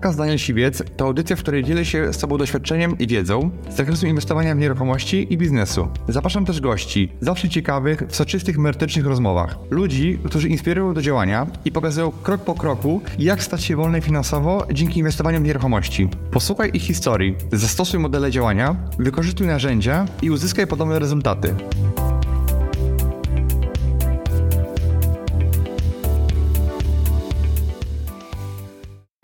Podcast Daniel Siwiec to audycja, w której dzielę się z Tobą doświadczeniem i wiedzą z zakresu inwestowania w nieruchomości i biznesu. Zapraszam też gości, zawsze ciekawych, w soczystych, merytorycznych rozmowach. Ludzi, którzy inspirują do działania i pokazują krok po kroku, jak stać się wolny finansowo dzięki inwestowaniu w nieruchomości. Posłuchaj ich historii, zastosuj modele działania, wykorzystuj narzędzia i uzyskaj podobne rezultaty.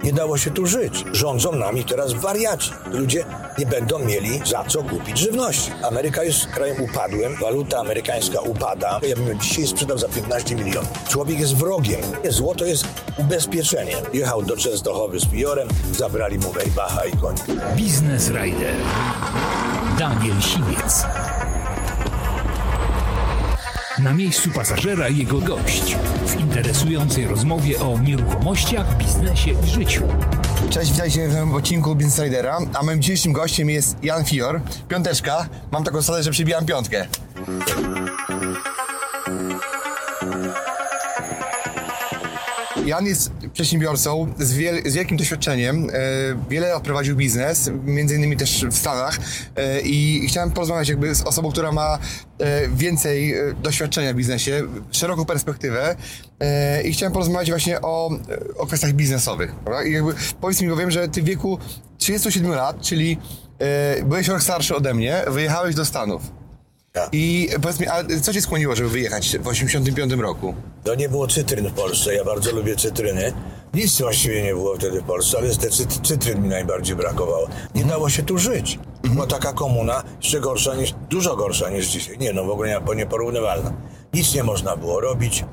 Nie dało się tu żyć. Rządzą nami teraz wariaci. Ludzie nie będą mieli za co kupić żywności. Ameryka jest krajem upadłym, waluta amerykańska upada. Ja bym dzisiaj sprzedał za 15 milionów. Człowiek jest wrogiem. Złoto jest ubezpieczeniem. Jechał do Częstochowy z Piorem, zabrali mu Wejbacha i koń. Biznes Rider. Daniel Siwiec. Na miejscu pasażera jego gość w interesującej rozmowie o nieruchomościach, biznesie i życiu. Cześć, witajcie w nowym odcinku Business Ridera, a moim dzisiejszym gościem jest Jan Fior, piąteczka. Mam taką zasadę, że przybijam piątkę. Jan jest przedsiębiorcą z, wiel z wielkim doświadczeniem. E, wiele lat prowadził biznes, między innymi też w Stanach. E, I chciałem porozmawiać jakby z osobą, która ma e, więcej doświadczenia w biznesie, szeroką perspektywę. I chciałem porozmawiać właśnie o, o kwestiach biznesowych. Prawda? I jakby powiedz mi, bo wiem, że ty w wieku 37 lat, czyli byłeś rok starszy ode mnie, wyjechałeś do Stanów. Tak. I powiedz mi, a co cię skłoniło, żeby wyjechać w 85 roku? To nie było cytryn w Polsce. Ja bardzo lubię cytryny. Nic właściwie nie było wtedy w Polsce, ale te cy- cytryn mi najbardziej brakowało. Nie dało się tu żyć. Była taka komuna, jeszcze gorsza niż, dużo gorsza niż dzisiaj. Nie, no w ogóle nie, nieporównywalna. Nic nie można było robić.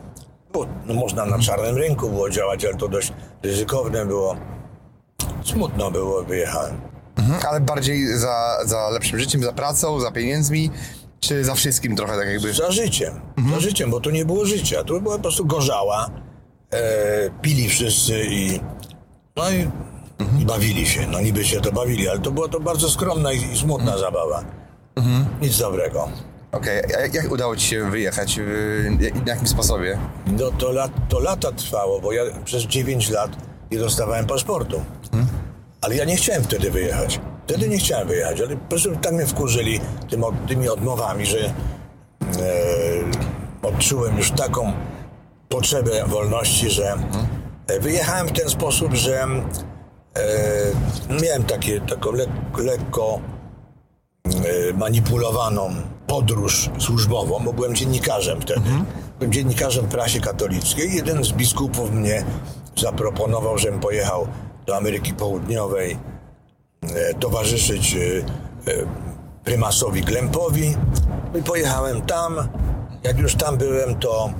Było, no, można na czarnym rynku było działać, ale to dość ryzykowne było. Smutno było, wyjechałem. Mhm, ale bardziej za, za lepszym życiem, za pracą, za pieniędzmi, czy za wszystkim trochę tak jakby? Za życiem. Za życiem, bo tu nie było życia. Tu była po prostu gorzała. E, pili wszyscy i no i, i bawili się. No niby się to bawili, ale to była to bardzo skromna i, i smutna zabawa. Nic dobrego. Okej, a jak, udało ci się wyjechać? W jakim sposobie? No to, lat, to lata trwało, bo ja przez 9 lat nie dostawałem paszportu. Ale ja nie chciałem wtedy wyjechać. Wtedy nie chciałem wyjechać, ale po prostu tak mnie wkurzyli tym, tymi odmowami, że e, odczułem już taką potrzebę wolności, że e, wyjechałem w ten sposób, że e, miałem takie, taką lek, lekko e, manipulowaną podróż służbową, bo byłem dziennikarzem wtedy. Byłem dziennikarzem prasie katolickiej. Jeden z biskupów mnie zaproponował, żebym pojechał do Ameryki Południowej towarzyszyć e, e, prymasowi Glempowi. No I pojechałem tam. Jak już tam byłem, to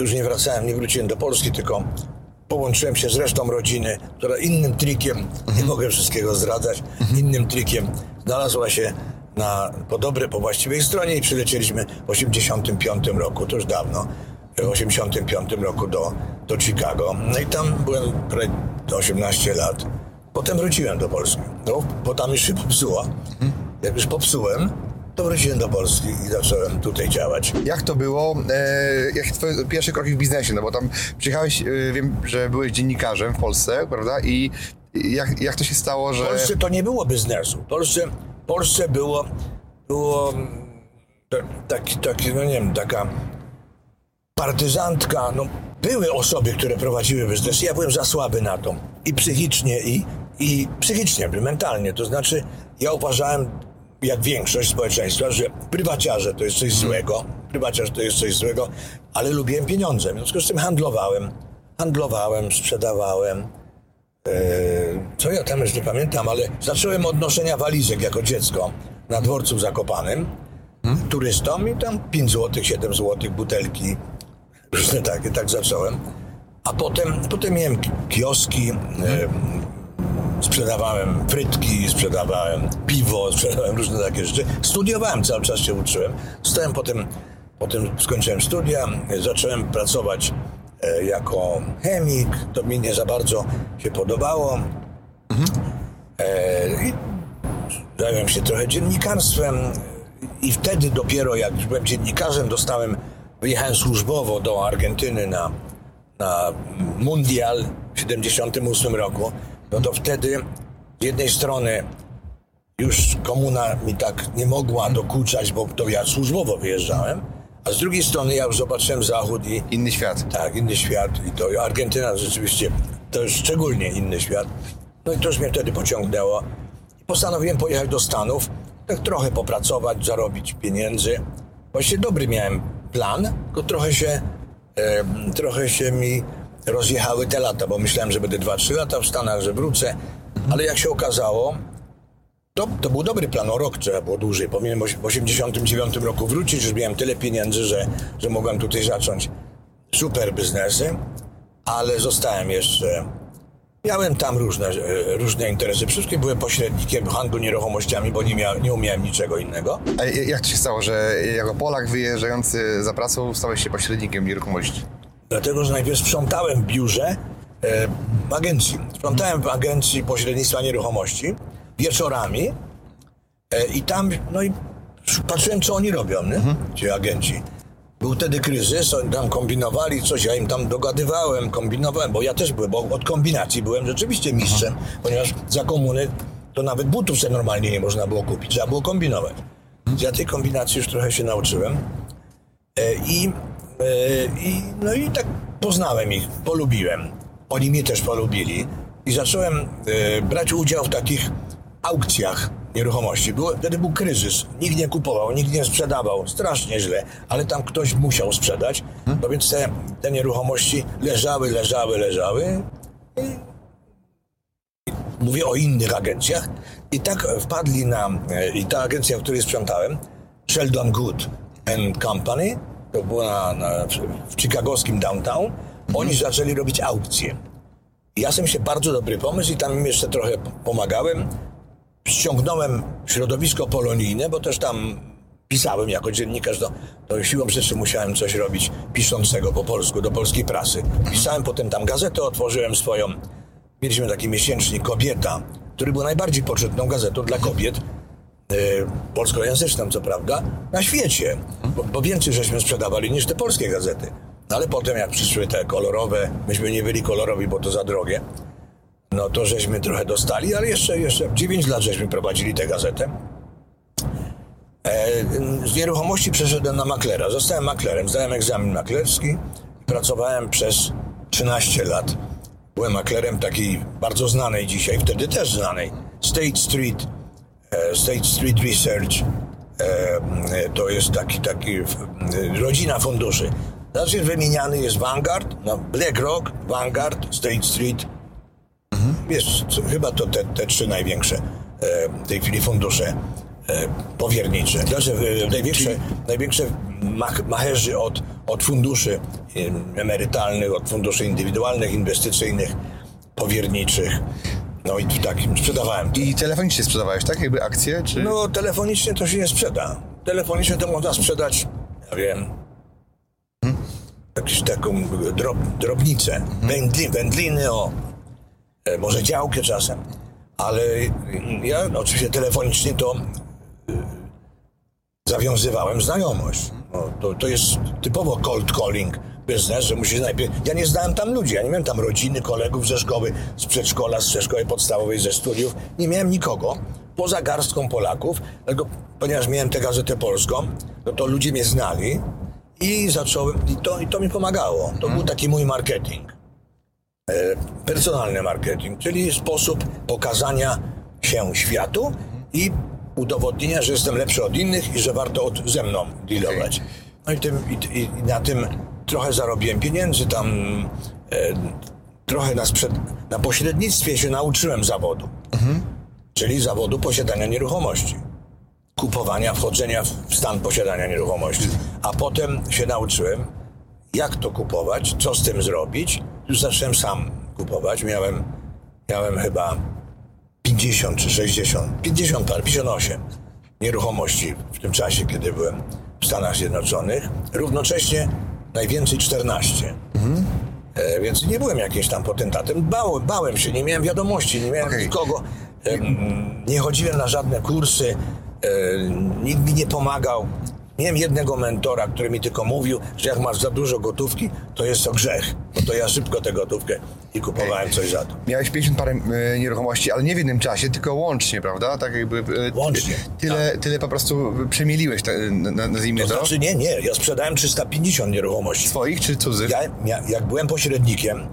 już nie wracałem, nie wróciłem do Polski, tylko połączyłem się z resztą rodziny, która innym trikiem, nie mogę wszystkiego zdradzać, innym trikiem znalazła się na, po dobre, po właściwej stronie i przylecieliśmy w 85 roku, to już dawno, w 85 roku do, do Chicago. No i tam byłem prawie 18 lat. Potem wróciłem do Polski. No, bo tam już się popsuło. Jak już popsułem, to wróciłem do Polski i zacząłem tutaj działać. Jak to było? E, jak twoje pierwsze kroki w biznesie? No bo tam przyjechałeś, e, wiem, że byłeś dziennikarzem w Polsce, prawda? I jak, jak to się stało, że... W Polsce to nie było biznesu. W Polsce, w Polsce było, było mm, ta- taki, taki, no nie wiem, taka partyzantka, no były osoby, które prowadziły biznes. Ja byłem za słaby na to. I psychicznie, i, i psychicznie, mentalnie. To znaczy, ja uważałem, jak większość społeczeństwa, że prywaciarze to jest coś złego, prywaciarz to jest coś złego, ale lubiłem pieniądze. W związku z tym handlowałem. Handlowałem, sprzedawałem. E, co ja tam już nie pamiętam, ale zacząłem od noszenia walizek jako dziecko na dworcu w Zakopanem turystom i tam 5 zł, 7 zł, butelki, różne takie, tak zacząłem. A potem, potem miałem ki- kioski, e, sprzedawałem frytki, sprzedawałem piwo, sprzedawałem różne takie rzeczy. Studiowałem, cały czas się uczyłem. Zostałem potem, potem skończyłem studia, zacząłem pracować e, jako chemik. To mi nie za bardzo się podobało. E, I zająłem się trochę dziennikarstwem i wtedy dopiero jak już byłem dziennikarzem dostałem, wyjechałem służbowo do Argentyny na, na mundial w 78 roku. No to wtedy z jednej strony już komuna mi tak nie mogła dokuczać, bo to ja służbowo wyjeżdżałem, a z drugiej strony ja już zobaczyłem zachód i Inny świat. tak, inny świat i to Argentyna rzeczywiście to jest szczególnie inny świat. No i to już mnie wtedy pociągnęło. Postanowiłem pojechać do Stanów, tak trochę popracować, zarobić pieniędzy. Właściwie dobry miałem plan, tylko trochę się, e, trochę się mi rozjechały te lata, bo myślałem, że będę 2-3 lata w Stanach, że wrócę, ale jak się okazało, to, to był dobry plan, o rok trzeba było dłużej. Powinienem w 89 roku wrócić, już miałem tyle pieniędzy, że, że mogłem tutaj zacząć super biznesy, ale zostałem jeszcze. Miałem tam różne, e, różne interesy. Wszystkie byłem pośrednikiem handlu nieruchomościami, bo nie, mia, nie umiałem niczego innego. A jak to się stało, że jako Polak wyjeżdżający za pracą stałeś się pośrednikiem nieruchomości? Dlatego, że najpierw sprzątałem w biurze e, w agencji. Sprzątałem w agencji pośrednictwa nieruchomości wieczorami e, i tam, no i patrzyłem, co oni robią, nie? ci agenci. Był wtedy kryzys, oni tam kombinowali coś, ja im tam dogadywałem, kombinowałem, bo ja też byłem, bo od kombinacji byłem rzeczywiście mistrzem, ponieważ za komuny to nawet butów sobie normalnie nie można było kupić, trzeba było kombinować. Ja tej kombinacji już trochę się nauczyłem. E, I, i, no i tak poznałem ich, polubiłem. Oni mnie też polubili. I zacząłem e, brać udział w takich aukcjach nieruchomości. Było, wtedy był kryzys. Nikt nie kupował, nikt nie sprzedawał. Strasznie źle. Ale tam ktoś musiał sprzedać. No więc te, te nieruchomości leżały, leżały, leżały. Mówię o innych agencjach. I tak wpadli na... e, I ta agencja, w której sprzątałem, Sheldon Good and Company, to było na, na, w chicagowskim downtown, oni zaczęli robić aukcje. Ja sam się bardzo dobry pomysł i tam im jeszcze trochę pomagałem. Ściągnąłem środowisko polonijne, bo też tam pisałem jako dziennikarz, to, to siłą rzeczy musiałem coś robić piszącego po polsku, do polskiej prasy. Pisałem potem tam gazetę, otworzyłem swoją. Mieliśmy taki miesięcznik Kobieta, który był najbardziej poczytną gazetą dla kobiet, polskojęzyczną co prawda, na świecie, bo, bo więcej żeśmy sprzedawali niż te polskie gazety. No ale potem jak przyszły te kolorowe, myśmy nie byli kolorowi, bo to za drogie, no to żeśmy trochę dostali, ale jeszcze, jeszcze 9 lat żeśmy prowadzili tę gazetę. E, z nieruchomości przeszedłem na maklera. Zostałem maklerem, zdałem egzamin maklerski. Pracowałem przez 13 lat. Byłem maklerem takiej bardzo znanej dzisiaj, wtedy też znanej, State Street, State Street Research. E, e, to jest taki, taki e, rodzina funduszy. Znaczy wymieniany jest Vanguard, no BlackRock, Vanguard, State Street. Wiesz, co, chyba to te, te trzy największe e, w tej chwili fundusze e, powiernicze. Znaczy e, największe, największe mach, macherzy od, od funduszy e, emerytalnych, od funduszy indywidualnych, inwestycyjnych, powierniczych. No i takim sprzedawałem. I telefonicznie sprzedawałeś, tak? Jakby akcje, czy... No telefonicznie to się nie sprzeda. Telefonicznie to można sprzedać, ja wiem, jakąś taką drob, drobnicę, wędli, wędliny, o, e, może działkę czasem. Ale ja oczywiście telefonicznie to y, zawiązywałem znajomość. No, to, to jest typowo cold calling biznes, że musisz najpierw... Ja nie znałem tam ludzi, ja nie miałem tam rodziny, kolegów ze szkoły, z przedszkola, z szkoły podstawowej, ze studiów. Nie miałem nikogo, poza garstką Polaków, tylko ponieważ miałem tę gazetę polską, no to ludzie mnie znali i zacząłem... I to, i to mi pomagało. To był taki mój marketing. E, personalny marketing, czyli sposób pokazania się światu i udowodnienia, że jestem lepszy od innych i że warto od, ze mną dealować. No i, tym, i, i na tym trochę zarobiłem pieniędzy, tam e, trochę na, sprzed, na pośrednictwie się nauczyłem zawodu, czyli zawodu posiadania nieruchomości. Kupowania, wchodzenia w stan posiadania nieruchomości. A potem się nauczyłem, jak to kupować, co z tym zrobić. Już zacząłem sam kupować. Miałem, miałem chyba 50 czy 60, 50 par, 58 nieruchomości w tym czasie, kiedy byłem w Stanach Zjednoczonych. Równocześnie najwięcej 14. E, więc nie byłem jakimś tam potentatem. Bałem, bałem się, nie miałem wiadomości, nie miałem Okej. nikogo. E, nie chodziłem na żadne kursy. E, nikt mi nie pomagał Miałem jednego mentora, który mi tylko mówił, że jak masz za dużo gotówki, to jest to grzech. No to ja szybko tę gotówkę i kupowałem coś za to. Miałeś 50 parę e, nieruchomości, ale nie w jednym czasie, tylko łącznie, prawda? Tak jakby... e, Łącznie, Tyle, tyle po prostu przemieliłeś, te, na- nazwijmy To to. znaczy nie, nie, ja sprzedałem 350 nieruchomości. Swoich czy cudzych? Ja, ja, jak byłem pośrednikiem,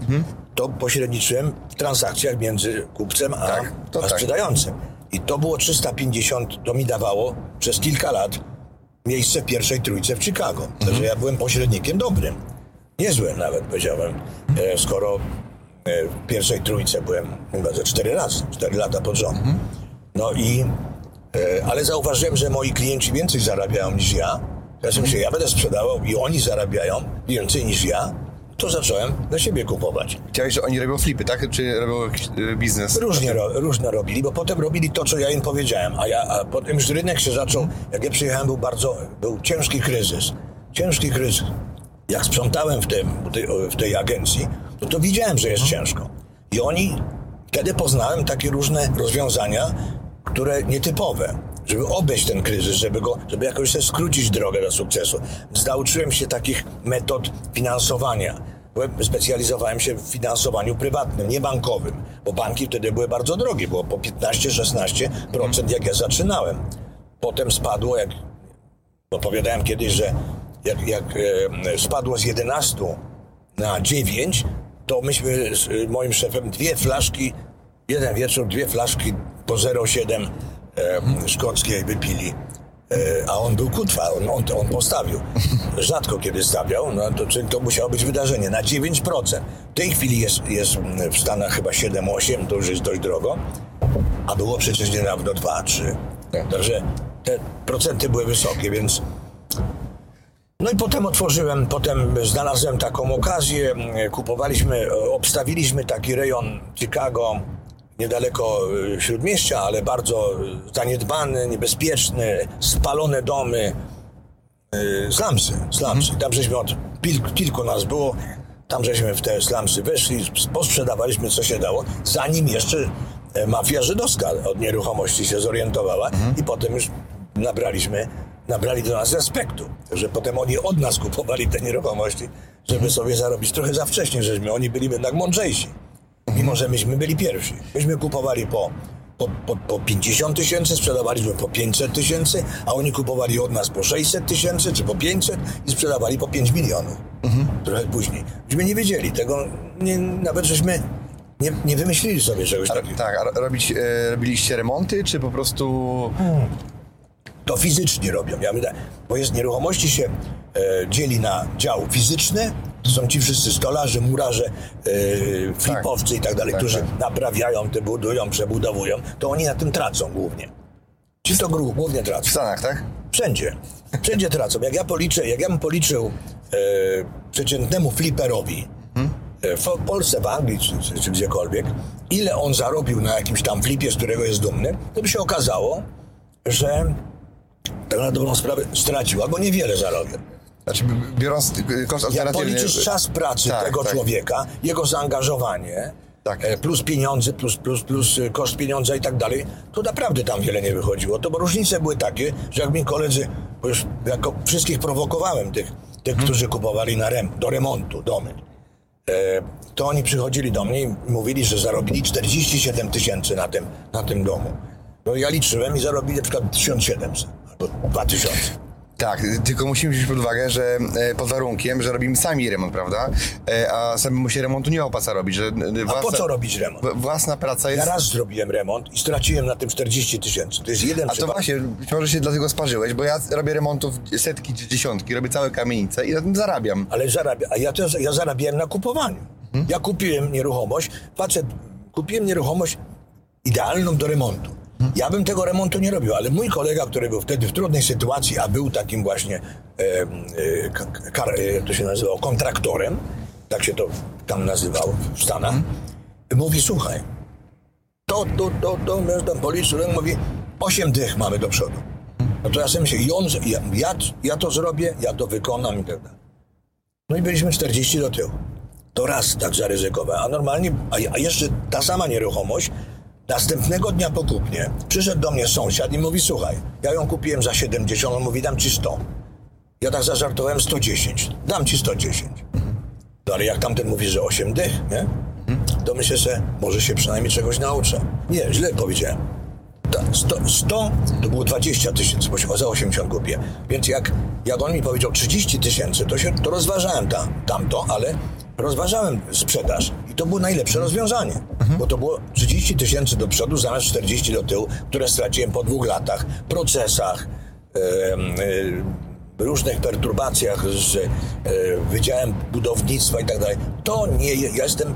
to pośredniczyłem w transakcjach między kupcem a, Tak, a tak. sprzedającym. I to było 350, to mi dawało przez kilka lat miejsce w pierwszej trójce w Chicago. Także ja byłem pośrednikiem dobrym. Niezłym nawet powiedziałem, e, skoro e, w pierwszej trójce byłem chyba ze cztery razy, cztery lata pod rząd. No i, e, ale zauważyłem, że moi klienci więcej zarabiają niż ja. Ja sobie myślę, ja będę sprzedawał i oni zarabiają więcej niż ja, to zacząłem dla siebie kupować. Chciałeś, że oni robią flipy, tak? Czy robią jakiś e, biznes? Różnie, ro, różne robili, bo potem robili to, co ja im powiedziałem, a, ja, a potem już rynek się zaczął, jak ja przyjechałem, był bardzo, był ciężki kryzys, ciężki kryzys. Jak sprzątałem w, tym, w, tej, w tej agencji, no to widziałem, że jest ciężko. I oni, wtedy poznałem takie różne rozwiązania, które nietypowe, żeby obejść ten kryzys, żeby go, żeby jakoś sobie skrócić drogę do sukcesu. Nauczyłem się takich metod finansowania. Specjalizowałem się w finansowaniu prywatnym, nie bankowym, bo banki wtedy były bardzo drogie, było po 15-16% jak ja zaczynałem. Potem spadło, jak opowiadałem kiedyś, że jak, jak e, spadło z 11 na 9, to myśmy z e, moim szefem dwie flaszki, jeden wieczór, dwie flaszki po 0,7 e, szkockiej wypili. E, a on był kutwa, on, on, on postawił. Rzadko kiedy stawiał, no to, to musiało być wydarzenie na 9%. W tej chwili jest, jest w Stanach chyba 7-8, to już jest dość drogo, a było przecież niedawno 2-3. Także te procenty były wysokie, więc no i potem otworzyłem, potem znalazłem taką okazję, kupowaliśmy, obstawiliśmy taki rejon Chicago, niedaleko e, Śródmieścia, ale bardzo e, zaniedbany, niebezpieczny, spalone domy, e, slumsy, slumsy. Tam żeśmy od kilku nas było, tam żeśmy w te slumsy weszli, posprzedawaliśmy co się dało, zanim jeszcze e, mafia żydowska od nieruchomości się zorientowała i potem już nabraliśmy, nabrali do nas respektu. Także potem oni od nas kupowali te nieruchomości, żeby sobie zarobić trochę za wcześnie, żeśmy oni byli jednak mądrzejsi. Mimo, że myśmy byli pierwsi. Myśmy kupowali po, po, po, po 50 tysięcy, sprzedawaliśmy po 500 tysięcy, a oni kupowali od nas po 600 tysięcy czy po 500 i sprzedawali po 5 milionów. Trochę później. Myśmy nie wiedzieli tego, nie, nawet żeśmy nie, nie wymyślili sobie czegoś takiego. Tak, a robić, e, robiliście remonty, czy po prostu... to fizycznie robią. Ja myślę, bo jest nieruchomości się e, dzieli na dział fizyczny, to są ci wszyscy stolarze, murarze, e, flipowcy i tak dalej, Tak, którzy tak. naprawiają, te budują, przebudowują, to oni na tym tracą głównie. Ci to gru- głównie W tracą. Stanach, tak? Wszędzie. Wszędzie tracą. Jak ja policzę, jak ja bym policzył e, przeciętnemu fliperowi e, w Polsce, w Anglii czy, czy, czy gdziekolwiek, ile on zarobił na jakimś tam flipie, z którego jest dumny, to by się okazało, że tak na dobrą sprawę stracił, albo niewiele zarobił. Znaczy, biorąc koszt Jak alternatywny... policzysz czas pracy Tak, tego tak. człowieka, jego zaangażowanie, Tak. e, plus pieniądze, plus, plus, plus e, koszt pieniądza i tak dalej, to naprawdę tam wiele nie wychodziło. To bo różnice były takie, że jak mi koledzy, bo już jako wszystkich prowokowałem tych, tych Mhm. którzy kupowali na rem, do remontu domy, e, to oni przychodzili do mnie i mówili, że zarobili 47 tysięcy na tym, na tym domu. No ja liczyłem i zarobili na przykład 1700 albo 2000. Tak, tylko musimy wziąć pod uwagę, że e, pod warunkiem, że robimy sami remont, prawda? E, a samemu się remontu nie opłaca robić, że e, A własna, po co robić remont? w- własna praca Ja jest... raz zrobiłem remont i straciłem na tym 40 tysięcy. To jest jeden A to przypadek. właśnie, być może się dlatego sparzyłeś, bo ja robię remontów setki czy dziesiątki, robię całe kamienice i na tym zarabiam. Ale zarabia, a ja, też, ja zarabiałem na kupowaniu. Ja kupiłem nieruchomość, facet, kupiłem nieruchomość idealną do remontu. Ja bym tego remontu nie robił, ale mój kolega, który był wtedy w trudnej sytuacji, a był takim właśnie, e, e, kar, to się nazywało, kontraktorem, tak się to tam nazywało w Stanach, mówi, słuchaj, to, to, to, to, ja tam policzyłem, mówi, 8 dych mamy do przodu. No to ja sobie myślę, i on, ja, ja, ja to zrobię, ja to wykonam i tak dalej. No i byliśmy 40 do tyłu. To raz tak zaryzykowałem. A normalnie, a, a jeszcze ta sama nieruchomość, następnego dnia po kupnie przyszedł do mnie sąsiad i mówi, słuchaj, ja ją kupiłem za 70, on mówi, dam ci 100. Ja tak zażartowałem 110. Dam ci 110. No ale jak tamten mówi, że 8 dych, nie? To myślę, że może się przynajmniej czegoś nauczę. Nie, źle powiedziałem. Ta- 100, 100 to było 20 tysięcy, bo za 80 kupię. Więc jak, jak on mi powiedział 30 tysięcy, to, się, to rozważałem tam, tamto, ale rozważałem sprzedaż. I to było najlepsze rozwiązanie. Bo to było 30 tysięcy do przodu zamiast 40 do tyłu, które straciłem po dwóch latach, procesach, em, e, różnych perturbacjach z e, Wydziałem Budownictwa i tak dalej. To nie, ja jestem,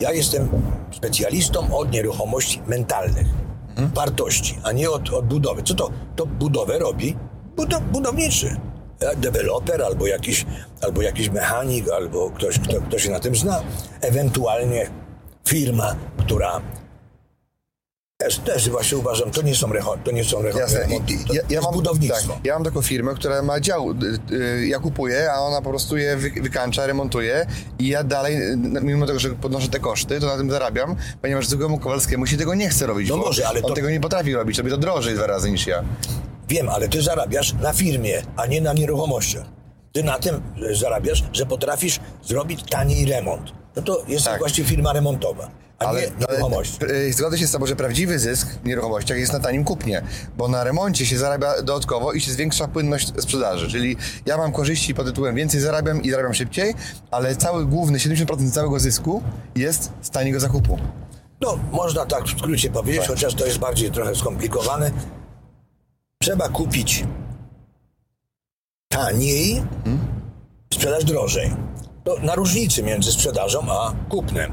ja jestem specjalistą od nieruchomości mentalnych, wartości, a nie od, od budowy. Co to? To budowę robi budo, budowniczy. E, Deweloper albo jakiś, albo jakiś mechanik, albo ktoś, kto, kto się na tym zna. Ewentualnie firma, która też, też właśnie uważam, to nie są recho, to nie są Jasne. remonty, I, to ja, ja mam, budownictwo. Tak, ja mam taką firmę, która ma dział. y, y, Ja kupuję, a ona po prostu je wy, wykańcza, remontuje i ja dalej, y, mimo tego, że podnoszę te koszty, to na tym zarabiam, ponieważ zwykłemu Kowalskiemu się tego nie chce robić. No może, ale on to- tego nie potrafi robić, robi to drożej dwa razy niż ja. Wiem, ale ty zarabiasz na firmie, a nie na nieruchomościach. Ty na tym zarabiasz, że potrafisz zrobić taniej remont. No to jest Tak. właściwie firma remontowa, Ale, nie nieruchomości. ale zgodzę się z tobą, że prawdziwy zysk w nieruchomościach jest na tanim kupnie, bo na remoncie się zarabia dodatkowo i się zwiększa płynność sprzedaży, czyli ja mam korzyści pod tytułem więcej zarabiam i zarabiam szybciej, ale cały główny 70% całego zysku jest z taniego zakupu. No, można tak w skrócie powiedzieć, Tak. chociaż to jest bardziej trochę skomplikowane. Trzeba kupić taniej, sprzedać drożej. To na różnicy między sprzedażą a kupnem.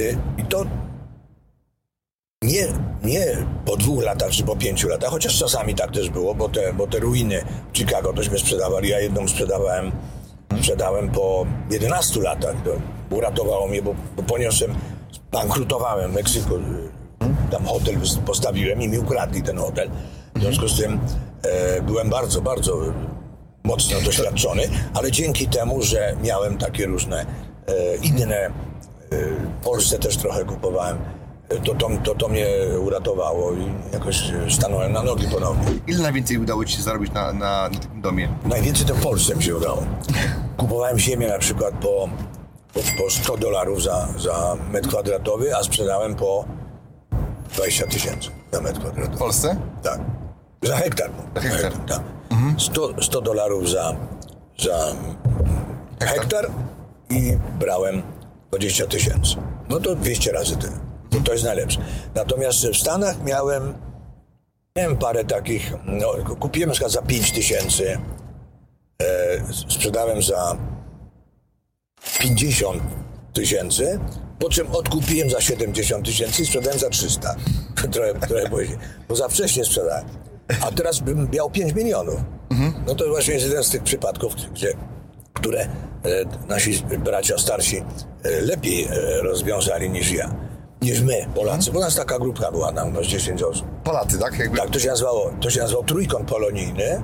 Y, I to nie, nie po dwóch latach czy po pięciu latach, chociaż czasami tak też było, bo te, bo te ruiny Chicago tośmy sprzedawali. Ja jedną sprzedawałem, sprzedałem po 11 latach. To uratowało mnie, bo, bo poniosłem, bankrutowałem w Meksyku. Tam hotel postawiłem i mi ukradli ten hotel. W związku z tym e, byłem bardzo, bardzo mocno doświadczony, ale dzięki temu, że miałem takie różne e, inne, w Polsce też trochę kupowałem, to, to, to, to mnie uratowało i jakoś stanąłem na nogi ponownie. Ile najwięcej udało Ci się zarobić na, na, na takim domie? Najwięcej to w Polsce mi się udało. Kupowałem ziemię na przykład po, po, po 100 dolarów za, za metr kwadratowy, a sprzedałem po 20 tysięcy za metr W kwadratowy. Polsce? Tak. Za hektar. Za hektar. tak. 100, 100 dolarów za, za hektar i brałem 20 tysięcy. No to 200 razy tyle. To, to jest najlepsze. Natomiast w Stanach miałem, miałem parę takich, no, kupiłem na przykład za 5 tysięcy, e, sprzedałem za 50 tysięcy, po czym odkupiłem za 70 tysięcy i sprzedałem za 300. trochę, trochę później, bo za wcześnie sprzedałem. A teraz bym miał 5 milionów. No to właśnie jest jeden z tych przypadków, gdzie, które e, nasi bracia starsi lepiej e, rozwiązali niż ja. Niż my, Polacy. Bo nas taka grupka była tam, no z 10 osób. Polacy, tak? Jakby... Tak, to się nazywało, to się nazywało trójkąt polonijny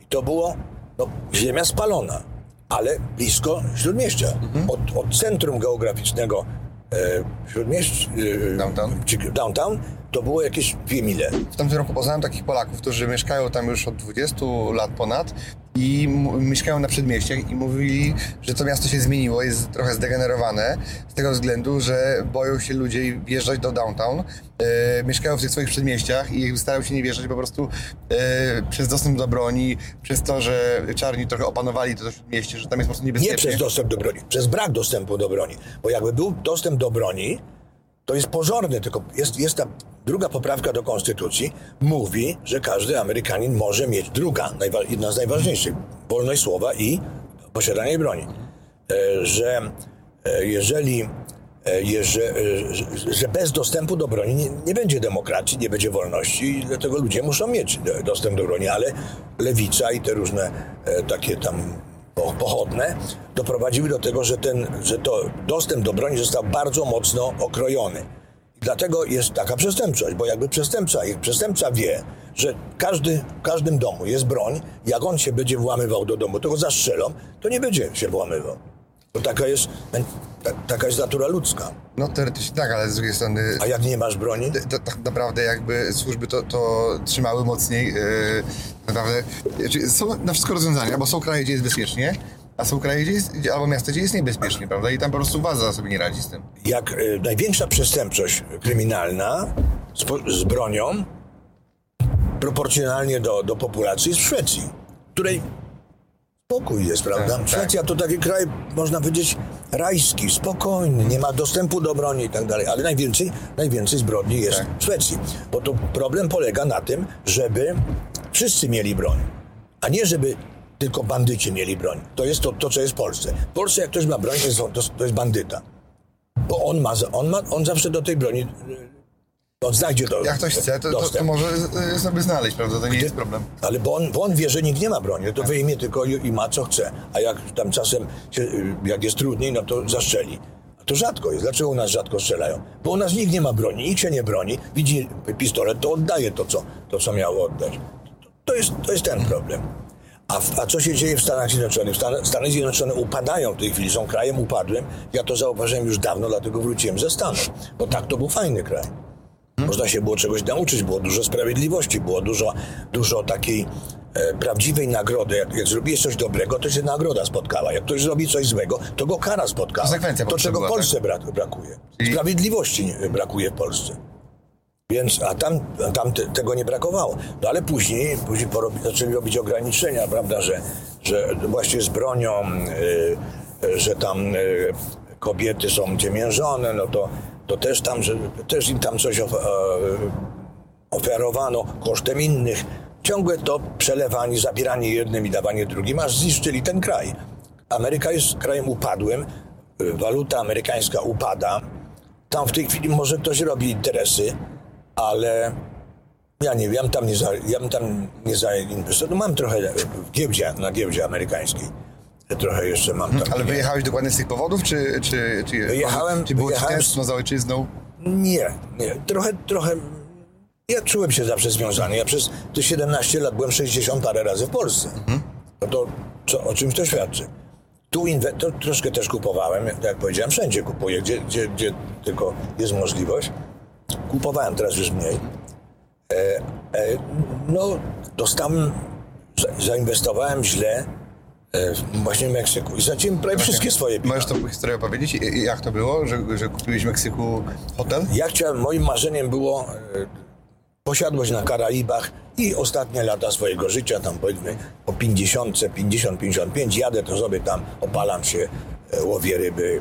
i to było no, ziemia spalona, ale blisko Śródmieścia. Od, od centrum geograficznego e, Śródmieść, e, Downtown. Downtown to było jakieś dwie mile. W tamtym roku poznałem takich Polaków, którzy mieszkają tam już od 20 lat ponad i mieszkają na przedmieściach i mówili, że to miasto się zmieniło, jest trochę zdegenerowane z tego względu, że boją się ludzie wjeżdżać do downtown, e, mieszkają w tych swoich przedmieściach i starają się nie wjeżdżać po prostu e, przez dostęp do broni, przez to, że czarni trochę opanowali to śródmieście, że tam jest po prostu Nie niebezpiecznie. przez dostęp do broni, przez brak dostępu do broni. Bo jakby był dostęp do broni, to jest pozorny, tylko jest, jest ta druga poprawka do konstytucji, mówi, że każdy Amerykanin może mieć, druga, jedna z najważniejszych, wolność słowa i posiadanie broni. E, że e, jeżeli, e, że, bez dostępu do broni nie, nie będzie demokracji, nie będzie wolności dlatego ludzie muszą mieć dostęp do broni, ale lewica i te różne takie tam pochodne doprowadziły do tego, że, ten, że to dostęp do broni został bardzo mocno okrojony. Dlatego jest taka przestępczość, bo jakby przestępca, jak przestępca wie, że każdy, w każdym domu jest broń, jak on się będzie włamywał do domu, to go zastrzelą, to nie będzie się włamywał. To taka jest, ta, taka jest natura ludzka. No teoretycznie tak, ale z drugiej strony A jak nie masz broni? to, tak naprawdę jakby służby to, to trzymały mocniej. Yy, naprawdę znaczy są na wszystko rozwiązania, bo są kraje, gdzie jest bezpiecznie, a są kraje, gdzie jest, albo miasta, gdzie jest niebezpiecznie, prawda? I tam po prostu władza sobie nie radzi z tym. Jak y, największa przestępczość kryminalna z, z bronią proporcjonalnie do, do populacji jest w Szwecji, której spokój jest, prawda? Tak, tak. Szwecja to taki kraj, można powiedzieć, rajski, spokojny, nie ma dostępu do broni i tak dalej, ale najwięcej, najwięcej zbrodni jest Tak. w Szwecji. Bo to problem polega na tym, żeby wszyscy mieli broń, a nie żeby tylko bandyci mieli broń. To jest to, to co jest w Polsce. W Polsce jak ktoś ma broń, to jest, to, jest bandyta. Bo on ma, on ma, on zawsze do tej broni, on znajdzie do, Jak ktoś chce, to, to, to może y, sobie znaleźć, prawda? To nie jest problem. Ale bo on, bo on wie, że nikt nie ma broni, to wyjmie tylko i, i ma co chce. A jak tam czasem, się, y, jak jest trudniej, no to zastrzeli. A to rzadko jest. Dlaczego u nas rzadko strzelają? Bo u nas nikt nie ma broni, nikt się nie broni. Widzi pistolet, to oddaje to, co, to, co miało oddać. To, to, jest, to jest ten problem. A, w, a co się dzieje w Stanach Zjednoczonych? Stan, Stany Zjednoczone upadają w tej chwili, są krajem upadłym. Ja to zauważyłem już dawno, dlatego wróciłem ze Stanów. Bo tak to był fajny kraj. Można się było czegoś nauczyć, było dużo sprawiedliwości, było dużo, dużo takiej e, prawdziwej nagrody. Jak, jak zrobiłeś coś dobrego, to się nagroda spotkała. Jak ktoś zrobi coś złego, to go kara spotkała. Konsekwencja To, czego była, Polsce bra- brakuje. Czyli- Sprawiedliwości nie, brakuje w Polsce. Więc, a tam, tam te, tego nie brakowało. No ale później, później porobi, zaczęli robić ograniczenia, prawda, że, że właśnie z bronią, y, y, że tam y, kobiety są ciemiężone, no to, to też tam, że też im tam coś e, ofiarowano kosztem innych. Ciągłe to przelewanie, zabieranie jednym i dawanie drugim, aż zniszczyli ten kraj. Ameryka jest krajem upadłym, y, waluta amerykańska upada. Tam w tej chwili może ktoś robi interesy, ale ja nie wiem, ja tam nie, za, ja tam nie zainwestował. No mam trochę w giełdzie, na giełdzie amerykańskiej. Trochę jeszcze mam tam. Ale wyjechałeś dokładnie z tych powodów, czy... czy, czy Wyjechałem- Czy było ci wyjechałem- tęskno za ojczyzną? Nie, nie. Trochę, trochę. Ja czułem się zawsze związany. Ja przez te 17 lat byłem 60 parę razy w Polsce. No to co, o czymś to świadczy. Tu inwe- to troszkę też kupowałem, jak jak powiedziałem, wszędzie kupuję, gdzie, gdzie, gdzie tylko jest możliwość. Kupowałem teraz już mniej. E, e, no, dostałem, za, zainwestowałem źle właśnie w Meksyku i straciłem prawie wszystkie swoje Możesz pieniądze. tą historię opowiedzieć? Jak to było, że, że kupiłeś w Meksyku hotel? Ja chciałem, moim marzeniem było e, posiadłość na Karaibach i ostatnie lata swojego życia, tam powiedzmy po 50, 50, 55, jadę to sobie tam, opalam się, e, łowię ryby,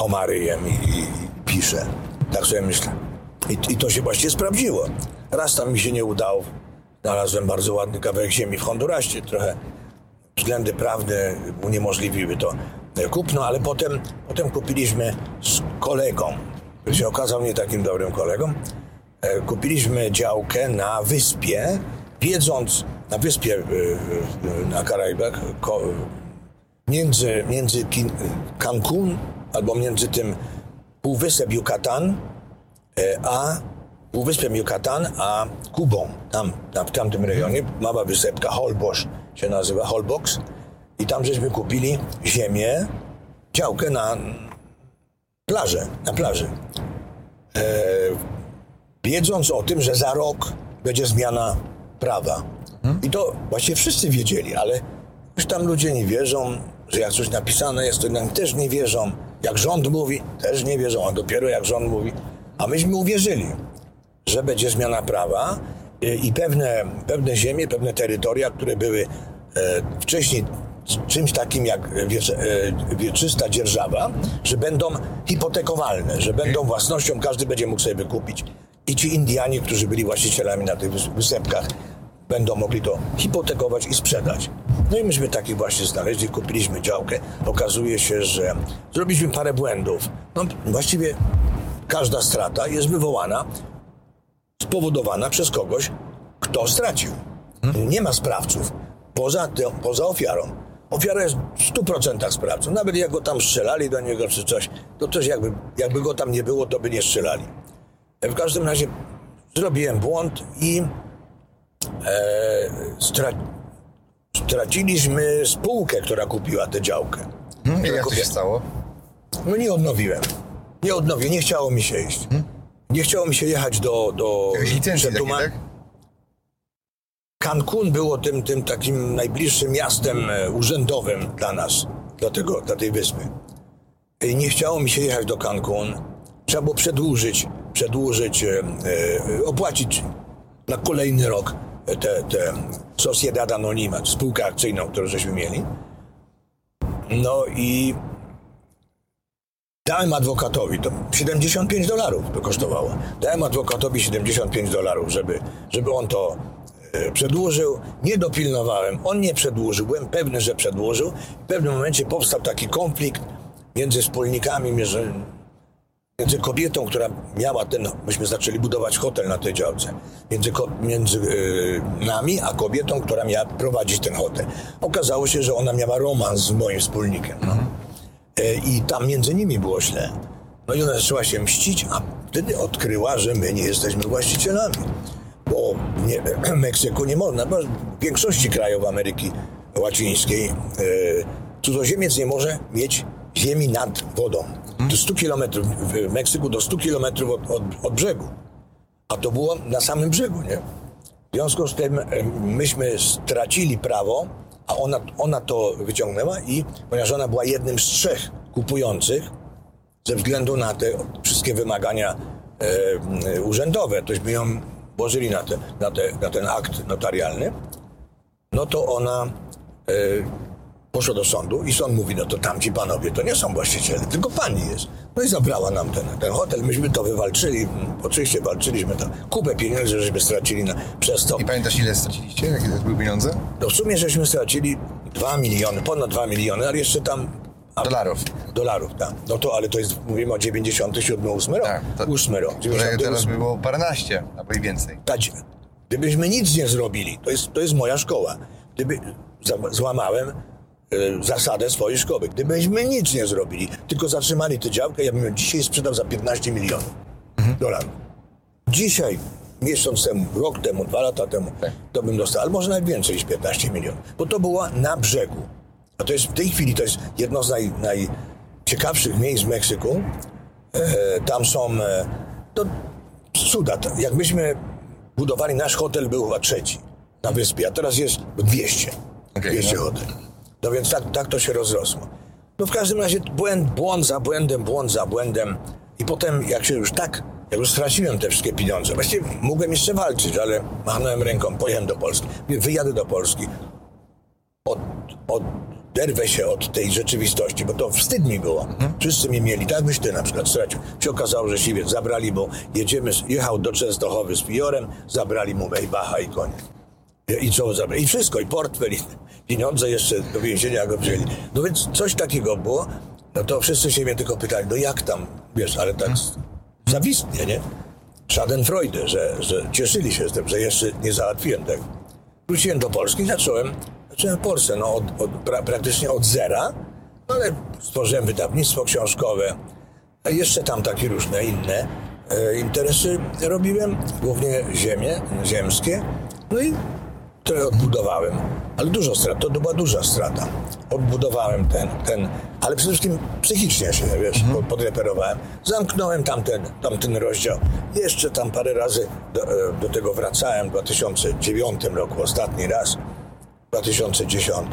homary jem i, i, i piszę. Tak sobie myślę. I, I to się właściwie sprawdziło. Raz tam mi się nie udało. Znalazłem bardzo ładny kawałek ziemi w Hondurasie, trochę względy prawne uniemożliwiły to e, kupno, ale potem, potem kupiliśmy z kolegą, który się okazał nie takim dobrym kolegą, e, kupiliśmy działkę na wyspie, wiedząc, na wyspie e, na Karaibach, między, między Cancun albo między tym półwysep Yucatan a Półwyspem Yucatan, a Kubą, tam, w tamtym rejonie, mała wysepka, Holbox się nazywa, Holbox. I tam żeśmy kupili ziemię, działkę na plażę, na plaży. E, wiedząc o tym, że za rok będzie zmiana prawa. I to właściwie wszyscy wiedzieli, ale już tam ludzie nie wierzą, że jak coś napisane jest, to nam też nie wierzą. Jak rząd mówi, też nie wierzą, a dopiero jak rząd mówi. A myśmy uwierzyli, że będzie zmiana prawa i pewne, pewne ziemie, pewne terytoria, które były e, wcześniej czymś takim jak e, wieczysta dzierżawa, że będą hipotekowalne, że będą własnością, każdy będzie mógł sobie wykupić. I ci Indianie, którzy byli właścicielami na tych wys- wysepkach, będą mogli to hipotekować i sprzedać. No i myśmy takich właśnie znaleźli, kupiliśmy działkę. Okazuje się, że zrobiliśmy parę błędów. No, właściwie każda strata jest wywołana, spowodowana przez kogoś, kto stracił. Nie ma sprawców poza, te, poza ofiarą. Ofiara jest w 100% sprawcą. Nawet jak go tam strzelali do niego czy coś, to też jakby, jakby go tam nie było, to by nie strzelali. W każdym razie zrobiłem błąd i e, stra, straciliśmy spółkę, która kupiła tę działkę. Hmm? I jak to się stało? No nie odnowiłem. Nie odnowiłem, nie chciało mi się iść. Nie chciało mi się jechać do... do Jakieś licencje takie, tak? Cancun było tym, tym takim najbliższym miastem e, urzędowym dla nas, dla, tego, dla tej wyspy. I nie chciało mi się jechać do Cancun. Trzeba było przedłużyć, przedłużyć, e, e, opłacić na kolejny rok tę Sociedad Anonima, spółkę akcyjną, którą żeśmy mieli. No i dałem adwokatowi, to 75 dolarów to kosztowało. Dałem adwokatowi 75 dolarów, żeby, żeby on to e, przedłużył. Nie dopilnowałem, on nie przedłużył, byłem pewny, że przedłużył. W pewnym momencie powstał taki konflikt między wspólnikami, między, między kobietą, która miała ten, myśmy zaczęli budować hotel na tej działce, między, między e, nami, a kobietą, która miała prowadzić ten hotel. Okazało się, że ona miała romans z moim wspólnikiem. No. E, I tam między nimi było źle. No i ona zaczęła się mścić, a wtedy odkryła, że my nie jesteśmy właścicielami. Bo nie, w Meksyku nie można, bo w większości krajów Ameryki Łacińskiej e, cudzoziemiec nie może mieć ziemi nad wodą. Do 100 kilometrów, w Meksyku do 100 kilometrów od, od, od brzegu. A to było na samym brzegu, nie? W związku z tym e, myśmy stracili prawo, a ona, ona to wyciągnęła i ponieważ ona była jednym z trzech kupujących, ze względu na te wszystkie wymagania e, urzędowe, tośmy ją włożyli na, te, na, te, na ten akt notarialny, no to ona e, poszła do sądu i sąd mówi, no to tamci panowie to nie są właściciele, tylko pani jest. No i zabrała nam ten, ten hotel, myśmy to wywalczyli, oczywiście walczyliśmy to, kupę pieniędzy, żeśmy stracili na, przez to. I pamiętasz ile straciliście? Jakie to były pieniądze? No w sumie żeśmy stracili 2 miliony, ponad 2 miliony, ale jeszcze tam... a- Dolarów. Dolarów, tak. No to, ale to jest, mówimy o 97, 8 rok. Tak, to- 8 rok. Że 98. teraz by było paręnaście, albo i więcej. Tać, gdybyśmy nic nie zrobili, to jest, to jest moja szkoła. Gdyby złamałem zasadę swojej szkoły. Gdybyśmy nic nie zrobili, tylko zatrzymali tę działkę, ja bym ją dzisiaj sprzedał za 15 milionów dolarów. Dzisiaj, miesiąc temu, rok temu, dwa lata temu, Tak. to bym dostał, ale może nawet więcej niż 15 milionów. Bo to było na brzegu. A to jest w tej chwili to jest jedno z naj, najciekawszych miejsc w Meksyku. E, tam są e, to cuda. To, jak myśmy budowali nasz hotel, był chyba trzeci na wyspie, a teraz jest 200. Okej, 200 no. hotel. No więc tak, tak to się rozrosło. No w każdym razie błęd, błąd za błędem, błąd za błędem. I potem jak się już tak, jak już straciłem te wszystkie pieniądze, właściwie mogłem jeszcze walczyć, ale machnąłem ręką, pojechałem do Polski. Wyjadę do Polski od, oderwę się od tej rzeczywistości, bo to wstyd mi było. Wszyscy mnie mieli, tak byś ty na przykład stracił. Się okazało, że siwiec zabrali, bo jedziemy, jechał do Częstochowy z Piorem, zabrali mu Mejbacha i koniec. I co zabrali? I wszystko, i portfel, i pieniądze jeszcze do więzienia go wzięli. No więc coś takiego było, no to wszyscy się mnie tylko pytali, no jak tam, wiesz, ale tak zawistnie, nie? Schadenfreude, że, że cieszyli się z tym, że jeszcze nie załatwiłem tego. Wróciłem do Polski i zacząłem, zacząłem w Polsce, no od, od, pra, praktycznie od zera, no ale stworzyłem wydawnictwo książkowe, a jeszcze tam takie różne inne e, interesy robiłem, głównie ziemie, ziemskie, no i trochę odbudowałem, ale dużo strat, to była duża strata. Odbudowałem ten, ten ale przede wszystkim psychicznie się, wiesz, mhm. podreperowałem. Zamknąłem tamten, tamten rozdział. Jeszcze tam parę razy do, e, do tego wracałem w 2009 roku, ostatni raz, w 2010.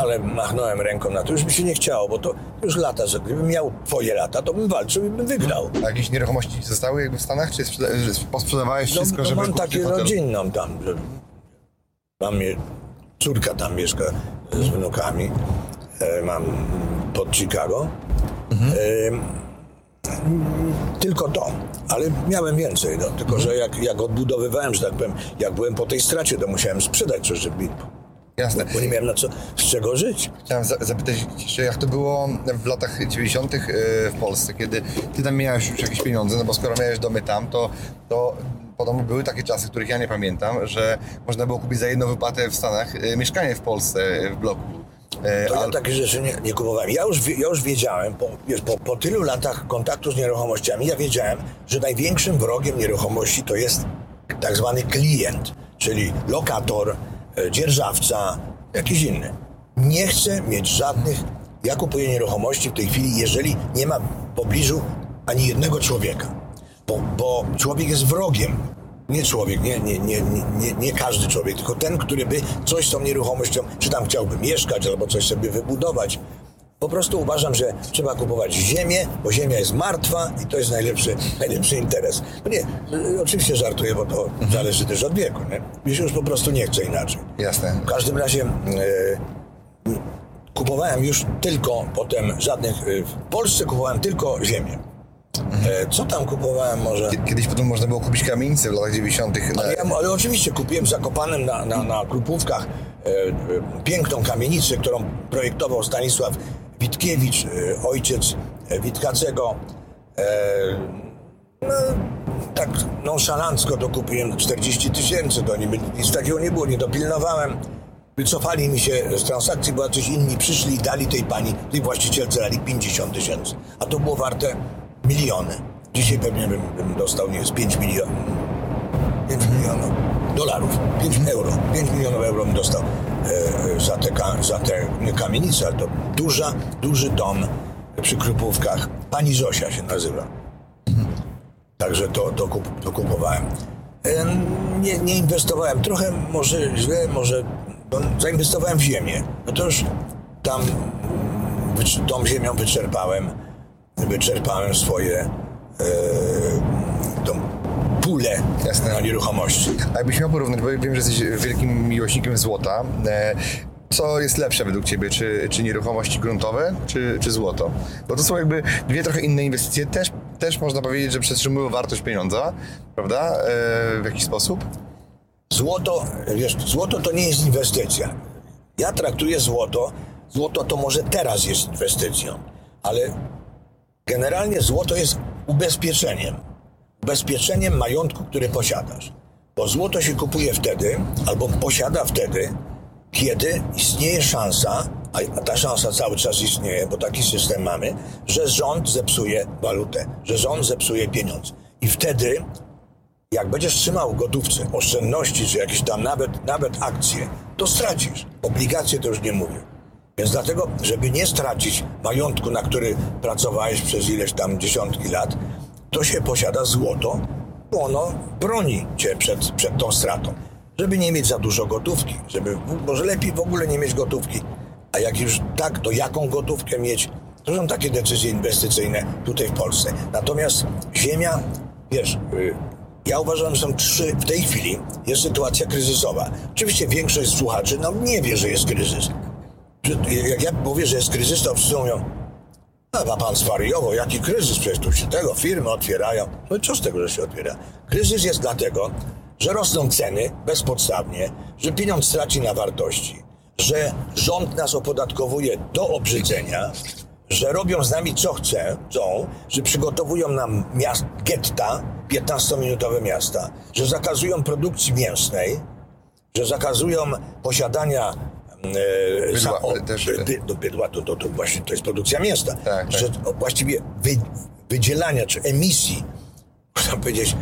Ale machnąłem ręką na to, już mi się nie chciało, bo to już lata, że gdybym miał twoje lata, to bym walczył i bym wygrał. A jakieś nieruchomości ci zostały jakby w Stanach, czy posprzedawałeś wszystko, no, no żeby mam takie rodzinną tam, mam córka tam mieszka z wnukami, e, mam pod Chicago. E, tylko to, ale miałem więcej, no. tylko że jak, jak odbudowywałem, że tak powiem, jak byłem po tej stracie, to musiałem sprzedać coś, żeby, Jasne. bo nie miałem na co, z czego żyć. Chciałem za- zapytać jeszcze, jak to było w latach 90. w Polsce, kiedy ty tam miałeś już jakieś pieniądze, no bo skoro miałeś domy tam, to, to podobno były takie czasy, których ja nie pamiętam, że można było kupić za jedną wypłatę w Stanach e, mieszkanie w Polsce, e, w bloku. E, To ja takie rzeczy nie, nie kupowałem. Ja już, ja już wiedziałem, po, wiesz, po, po tylu latach kontaktu z nieruchomościami, ja wiedziałem, że największym wrogiem nieruchomości to jest tak zwany klient, czyli lokator, dzierżawca, jakiś inny. Nie chcę mieć żadnych Ja kupuję nieruchomości w tej chwili, jeżeli nie ma w pobliżu ani jednego człowieka. Bo, bo człowiek jest wrogiem. Nie człowiek, nie, nie, nie, nie, nie każdy człowiek, tylko ten, który by coś z tą nieruchomością, czy tam chciałby mieszkać, albo coś sobie wybudować. Po prostu uważam, że trzeba kupować ziemię, bo ziemia jest martwa i to jest najlepszy, najlepszy interes. No nie, y, oczywiście żartuję, bo to zależy też od wieku. Nie? Mi się już po prostu nie chce inaczej. Jasne. W każdym razie e, kupowałem już tylko potem żadnych. E, w Polsce kupowałem tylko ziemię. E, co tam kupowałem może? Kiedyś potem można było kupić kamienicę w latach 90. Na... Ale, ja, ale oczywiście kupiłem w Zakopanem na, na, na Krupówkach e, e, piękną kamienicę, którą projektował Stanisław Witkiewicz, e, ojciec e, Witkacego. E, no, tak nonszalancko to kupiłem za 40 tysięcy, to nie, nic takiego nie było, nie dopilnowałem. Wycofali mi się z transakcji, bo jacyś inni przyszli i dali tej pani, tej właścicielce dali 50 tysięcy. A to było warte miliony. Dzisiaj pewnie bym, bym dostał, nie jest 5 milionów. 5 milionów dolarów, 5 euro. 5 milionów euro bym dostał e, e, za te, za te kamienice, to duża, duży dom przy Krupówkach. Pani Zosia się nazywa. Także to, to, kup, to kupowałem. E, Nie, nie inwestowałem. Trochę może źle, może bo zainwestowałem w ziemię. No to już tam tą ziemią wyczerpałem. Wyczerpałem swoje e, tą pulę Jasne. na nieruchomości. A jakbyś miał porównać, bo wiem, że jesteś wielkim miłośnikiem złota. E, Co jest lepsze według Ciebie? Czy, czy nieruchomości gruntowe, czy, czy złoto? Bo to są jakby dwie trochę inne inwestycje. Też, też można powiedzieć, że przetrzymują wartość pieniądza, prawda? E, W jakiś sposób? Złoto, wiesz, złoto to nie jest inwestycja. Ja traktuję złoto, złoto to może teraz jest inwestycją, ale generalnie złoto jest ubezpieczeniem. Ubezpieczeniem majątku, który posiadasz. Bo złoto się kupuje wtedy, albo posiada wtedy, kiedy istnieje szansa, a ta szansa cały czas istnieje, bo taki system mamy, że rząd zepsuje walutę, że rząd zepsuje pieniądz. I wtedy jak będziesz trzymał gotówce oszczędności, czy jakieś tam nawet, nawet akcje, to stracisz. Obligacje to już nie mówię. Więc dlatego, żeby nie stracić majątku, na który pracowałeś przez ileś tam dziesiątki lat, to się posiada złoto, bo ono broni cię przed, przed tą stratą. Żeby nie mieć za dużo gotówki, żeby może lepiej w ogóle nie mieć gotówki. A jak już tak, to jaką gotówkę mieć? To są takie decyzje inwestycyjne tutaj w Polsce. Natomiast ziemia, wiesz, y, ja uważam, że są trzy, w tej chwili jest sytuacja kryzysowa. Oczywiście większość słuchaczy no, nie wie, że jest kryzys. Jak ja mówię, że jest kryzys, to wszyscy mówią, a pan zwariował, jaki kryzys? Przecież tu się tego firmy otwierają. No i co z tego, że się otwiera? Kryzys jest dlatego, że rosną ceny bezpodstawnie, że pieniądz traci na wartości, że rząd nas opodatkowuje do obrzydzenia, że robią z nami co chcą, że przygotowują nam miast, getta, 15-minutowe miasta, że zakazują produkcji mięsnej, że zakazują posiadania Bydła, o, też- by, do bydła to, to, to właśnie to jest produkcja mięsa. Tak, tak. Że o, właściwie wy, wydzielania czy emisji, można powiedzieć,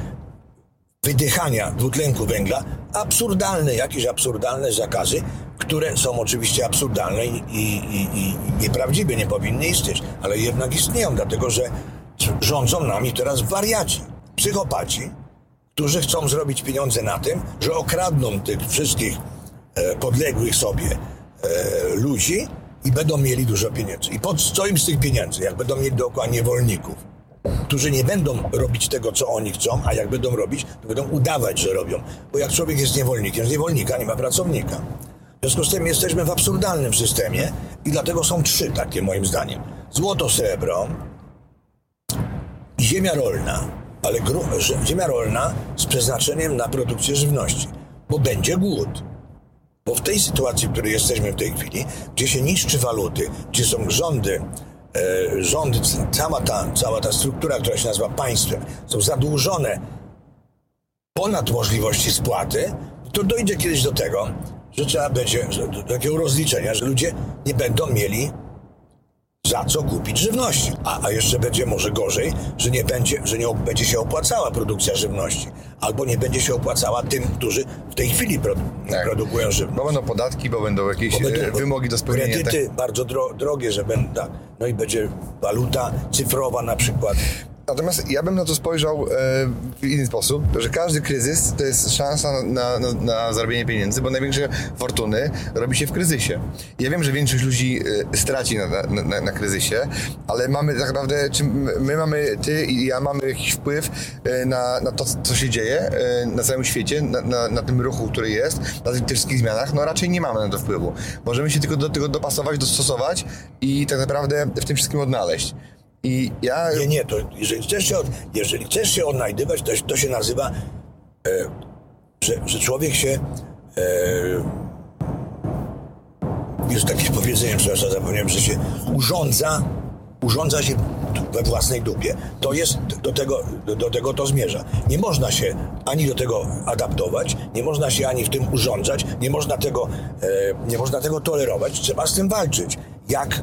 wydychania dwutlenku węgla, absurdalne, jakieś absurdalne zakazy, które są oczywiście absurdalne i, i, i, i nieprawdziwe, nie powinny istnieć, ale jednak istnieją, dlatego że rządzą nami teraz wariaci, psychopaci, którzy chcą zrobić pieniądze na tym, że okradną tych wszystkich e, podległych sobie e, ludzi i będą mieli dużo pieniędzy. I pod co im z tych pieniędzy, jak będą mieli dookoła niewolników, którzy nie będą robić tego, co oni chcą, a jak będą robić, to będą udawać, że robią. Bo jak człowiek jest niewolnikiem, z niewolnika nie ma pracownika. W związku z tym jesteśmy w absurdalnym systemie i dlatego są trzy takie moim zdaniem. Złoto, srebro, i ziemia rolna, ale ziemia rolna z przeznaczeniem na produkcję żywności, bo będzie głód. Bo w tej sytuacji, w której jesteśmy w tej chwili, gdzie się niszczy waluty, gdzie są rządy, e, rządy, cała ta, cała ta struktura, która się nazywa państwem, są zadłużone ponad możliwości spłaty, to dojdzie kiedyś do tego, że trzeba będzie, do takiego rozliczenia, że ludzie nie będą mieli za co kupić żywności. A, a jeszcze będzie może gorzej, że nie będzie, że nie będzie się opłacała produkcja żywności. Albo nie będzie się opłacała tym, którzy w tej chwili pro, Tak. produkują żywność. Bo będą podatki, bo będą jakieś Bo będą- e, wymogi do spełnienia. tak? Kredyty bardzo dro, drogie, że będą, tak. No i będzie waluta cyfrowa na przykład. Natomiast ja bym na to spojrzał e, w inny sposób, że każdy kryzys to jest szansa na, na, na zarobienie pieniędzy, bo największe fortuny robi się w kryzysie. Ja wiem, że większość ludzi e, straci na, na, na, kryzysie, ale mamy tak naprawdę, czy my mamy, ty i ja mamy jakiś wpływ e, na, na to, co się dzieje na całym świecie, na, na tym ruchu, który jest, na tych wszystkich zmianach, no raczej nie mamy na to wpływu. Możemy się tylko do tego dopasować, dostosować i tak naprawdę w tym wszystkim odnaleźć. I ja Nie, nie, to jeżeli chcesz się, od, jeżeli chcesz się odnajdywać, to, to się nazywa, e, że, że człowiek się, e, jest takie powiedzenie, przepraszam, zapomniałem, że się urządza, urządza się we własnej dupie. To jest, do tego, do tego to zmierza. Nie można się ani do tego adaptować, nie można się ani w tym urządzać, nie można tego, e, nie można tego tolerować, trzeba z tym walczyć. Jak?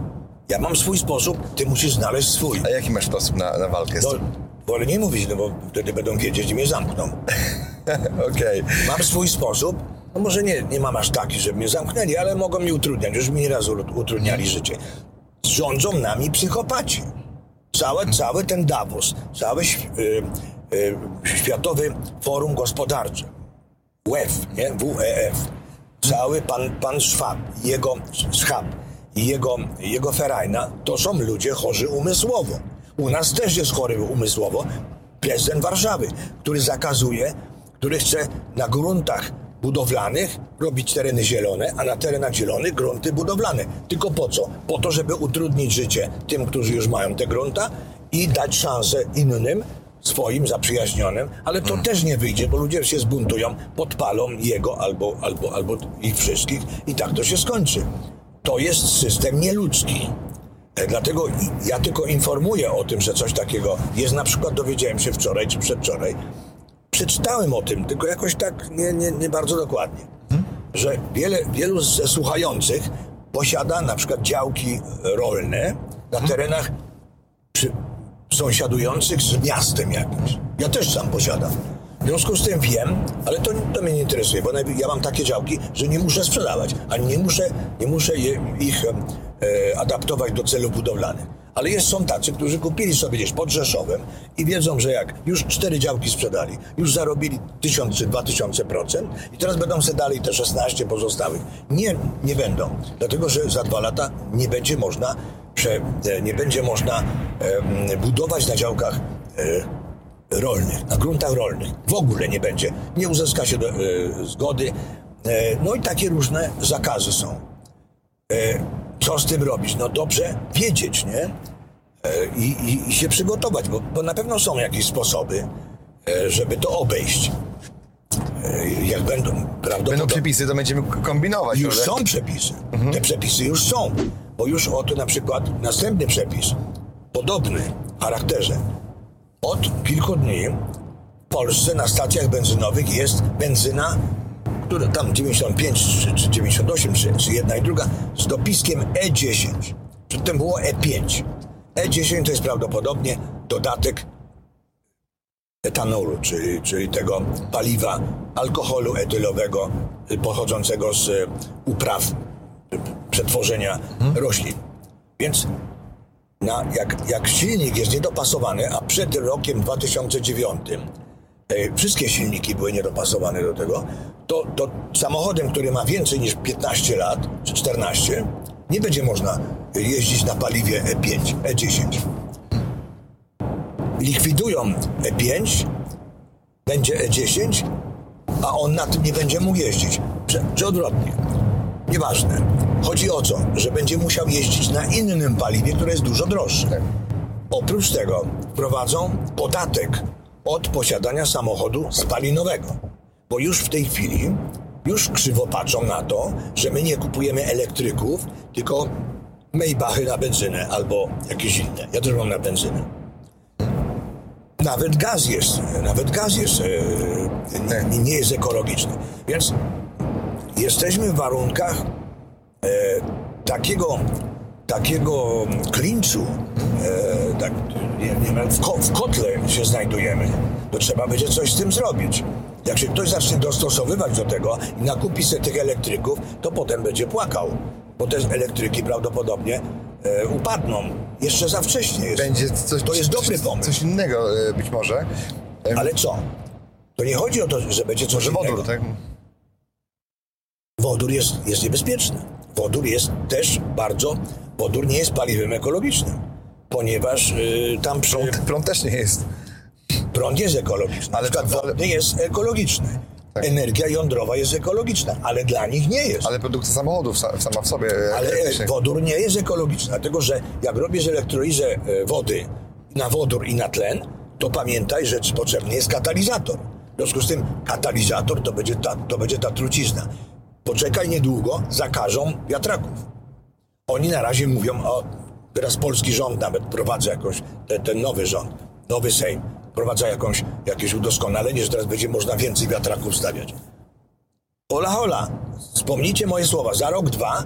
Ja mam swój sposób, ty musisz znaleźć swój. A jaki masz sposób na, na walkę z No, tym? wolę nie mówić, no bo wtedy będą wiedzieć i mnie zamkną. Okej. Mam swój sposób, no może nie, nie mam aż taki, żeby mnie zamknęli, ale mogą mi utrudniać, już mi nieraz utrudniali życie. Rządzą nami psychopaci. Cały, cały ten Davos, cały ś- y, y, Światowy Forum Gospodarcze, WEF, nie? WEF, cały pan, pan Schwab, jego Schwab i jego, jego Ferajna, to są ludzie chorzy umysłowo. U nas też jest chory umysłowo prezydent Warszawy, który zakazuje, który chce na gruntach budowlanych robić tereny zielone, a na terenach zielonych grunty budowlane. Tylko po co? Po to, żeby utrudnić życie tym, którzy już mają te grunta i dać szansę innym, swoim zaprzyjaźnionym, ale to też nie wyjdzie, bo ludzie się zbuntują, podpalą jego albo, albo, albo ich wszystkich i tak to się skończy. To jest system nieludzki. E, Dlatego ja tylko informuję o tym, że coś takiego jest. Na przykład dowiedziałem się wczoraj czy przedwczoraj. Przeczytałem o tym, tylko jakoś tak nie, nie, nie bardzo dokładnie. Że wiele, wielu ze słuchających posiada na przykład działki rolne na terenach przy, sąsiadujących z miastem jakimś. Ja też sam posiadam. W związku z tym wiem, ale to, to mnie nie interesuje, bo ja mam takie działki, że nie muszę sprzedawać, ani nie muszę, nie muszę je, ich e, adaptować do celów budowlanych. Ale jest, są tacy, którzy kupili sobie gdzieś pod Rzeszowem i wiedzą, że jak już cztery działki sprzedali, już zarobili tysiąc czy dwa tysiące procent i teraz będą sobie dalej te 16 pozostałych. Nie, nie będą, dlatego że za dwa lata nie będzie można, prze, e, nie będzie można em, budować na działkach e, rolnych, na gruntach rolnych. W ogóle nie będzie. Nie uzyska się do, e, zgody. E, no i takie różne zakazy są. E, co z tym robić? No dobrze wiedzieć, nie? E, i, i, I się przygotować, bo, bo na pewno są jakieś sposoby, e, żeby to obejść. E, jak będą Będą przepisy, to będziemy kombinować. Już są przepisy. Te przepisy już są. Bo już oto na przykład następny przepis, podobny w charakterze. Od kilku dni w Polsce na stacjach benzynowych jest benzyna, która tam 95 czy, czy 98, czy, czy jedna i druga, z dopiskiem E10. Przedtem było E5. E10 to jest prawdopodobnie dodatek etanolu, czyli, czyli tego paliwa alkoholu etylowego y, pochodzącego z y, upraw y, przetworzenia roślin. Więc na, jak, jak silnik jest niedopasowany, a przed rokiem 2009 e, wszystkie silniki były niedopasowane do tego, to, to samochodem, który ma więcej niż 15 lat, czy 14, nie będzie można jeździć na paliwie E E5, E10 likwidują E5, będzie E10, a on na tym nie będzie mógł jeździć. Czy, czy odwrotnie. Nieważne. Chodzi o co? Że będzie musiał jeździć na innym paliwie, które jest dużo droższe. Oprócz tego wprowadzą podatek od posiadania samochodu spalinowego. Bo już w tej chwili, już krzywo patrzą na to, że my nie kupujemy elektryków, tylko Maybachy na benzynę albo jakieś inne. Ja też mam na benzynę. Nawet gaz jest, nawet gaz jest, e, nie, nie jest ekologiczny. Więc jesteśmy w warunkach e, takiego, takiego klinczu, e, tak, nie, nie w, ko, w kotle się znajdujemy, to trzeba będzie coś z tym zrobić. Jak się ktoś zacznie dostosowywać do tego i nakupi sobie tych elektryków, to potem będzie płakał, bo te elektryki prawdopodobnie e, upadną. Jeszcze za wcześnie jest. Będzie coś, to jest dobry pomysł. Coś innego e, być może. Ale co? To nie chodzi o to, że będzie coś Może innego. wodór, tak? Wodór jest, jest niebezpieczny. Wodór jest też bardzo, wodór nie jest paliwem ekologicznym, ponieważ y, tam przy, Prąd, prąd też nie jest. prąd jest ekologiczny. Ale przykład ale- wodny jest ekologiczny. Tak. Energia jądrowa jest ekologiczna, ale dla nich nie jest. Ale produkcja samochodów sa- sama w sobie. e, Ale elektrycznych. wodór nie jest ekologiczny, dlatego że jak robisz elektrolizę e, wody na wodór i na tlen, to pamiętaj, że potrzebny jest katalizator. W związku z tym katalizator to będzie ta, to będzie ta trucizna. Poczekaj niedługo, zakażą wiatraków. Oni na razie mówią o. Teraz polski rząd nawet prowadza jakąś, ten, ten nowy rząd, nowy Sejm, prowadza jakąś, jakieś udoskonalenie, że teraz będzie można więcej wiatraków stawiać. Hola, hola, wspomnijcie moje słowa. Za rok, dwa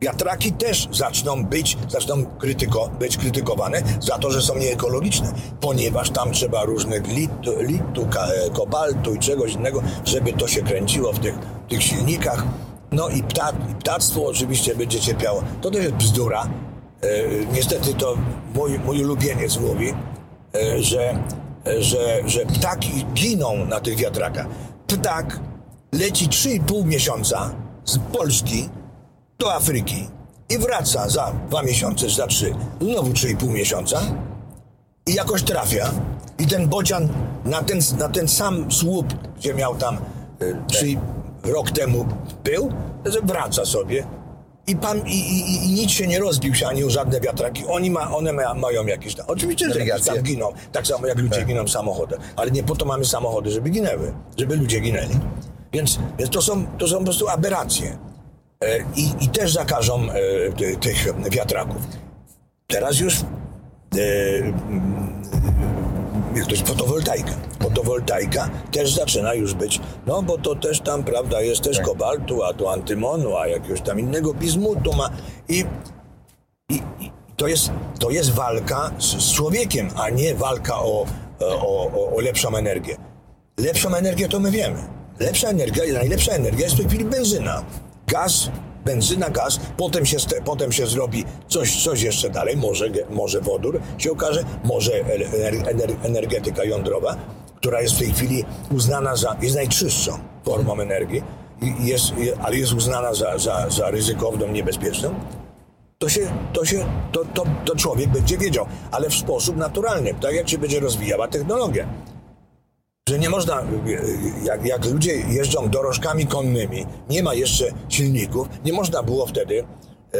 wiatraki też zaczną być, zaczną krytyko, być krytykowane za to, że są nieekologiczne, ponieważ tam trzeba różnych litu, litu e, kobaltu i czegoś innego, żeby to się kręciło w tych, tych silnikach. No i, pta, i ptactwo oczywiście będzie cierpiało. To też jest bzdura. E, niestety to mój, mój ulubieniec mówi, e, że, e, że, że ptaki giną na tych wiatrakach. Ptak leci 3,5 miesiąca z Polski do Afryki i wraca za dwa miesiące, za trzy, znowu 3,5 miesiąca i jakoś trafia i ten bocian na ten, na ten sam słup, gdzie miał tam y, trzy rok temu był, to wraca sobie i, pan, i, i, i nic się nie rozbił się ani o żadne wiatraki. Oni ma, one ma, mają jakieś tam. Oczywiście, że jakieś Nawigację. tam giną, tak samo jak ludzie giną samochodem, ale nie po to mamy samochody, żeby ginęły, żeby ludzie ginęli. Więc, więc to, są, to są po prostu aberracje. E, I, I też zakażą e, ty- tych wiatraków. Teraz już e, mm, jak to jest fotowoltaika. Fotowoltaika też zaczyna już być, no bo to też tam, prawda, jest też kobaltu, a tu antymonu, a jakiegoś tam innego bizmutu ma i, i, i to, jest, to jest walka z, z człowiekiem, a nie walka o, o, o, o lepszą energię. Lepszą energię to my wiemy. Lepsza energia, najlepsza energia jest w tej chwili benzyna. Gaz, benzyna, gaz, potem się, potem się zrobi coś, coś jeszcze dalej, może, może wodór? Się okaże, może ener- ener- energetyka jądrowa, która jest w tej chwili uznana za, jest najczystszą formą energii, jest, ale jest uznana za, za, za ryzykowną, niebezpieczną. To się, to się, to, to, to człowiek będzie wiedział, ale w sposób naturalny, tak jak się będzie rozwijała technologia. Że nie można, jak, jak ludzie jeżdżą dorożkami konnymi, nie ma jeszcze silników, nie można było wtedy e,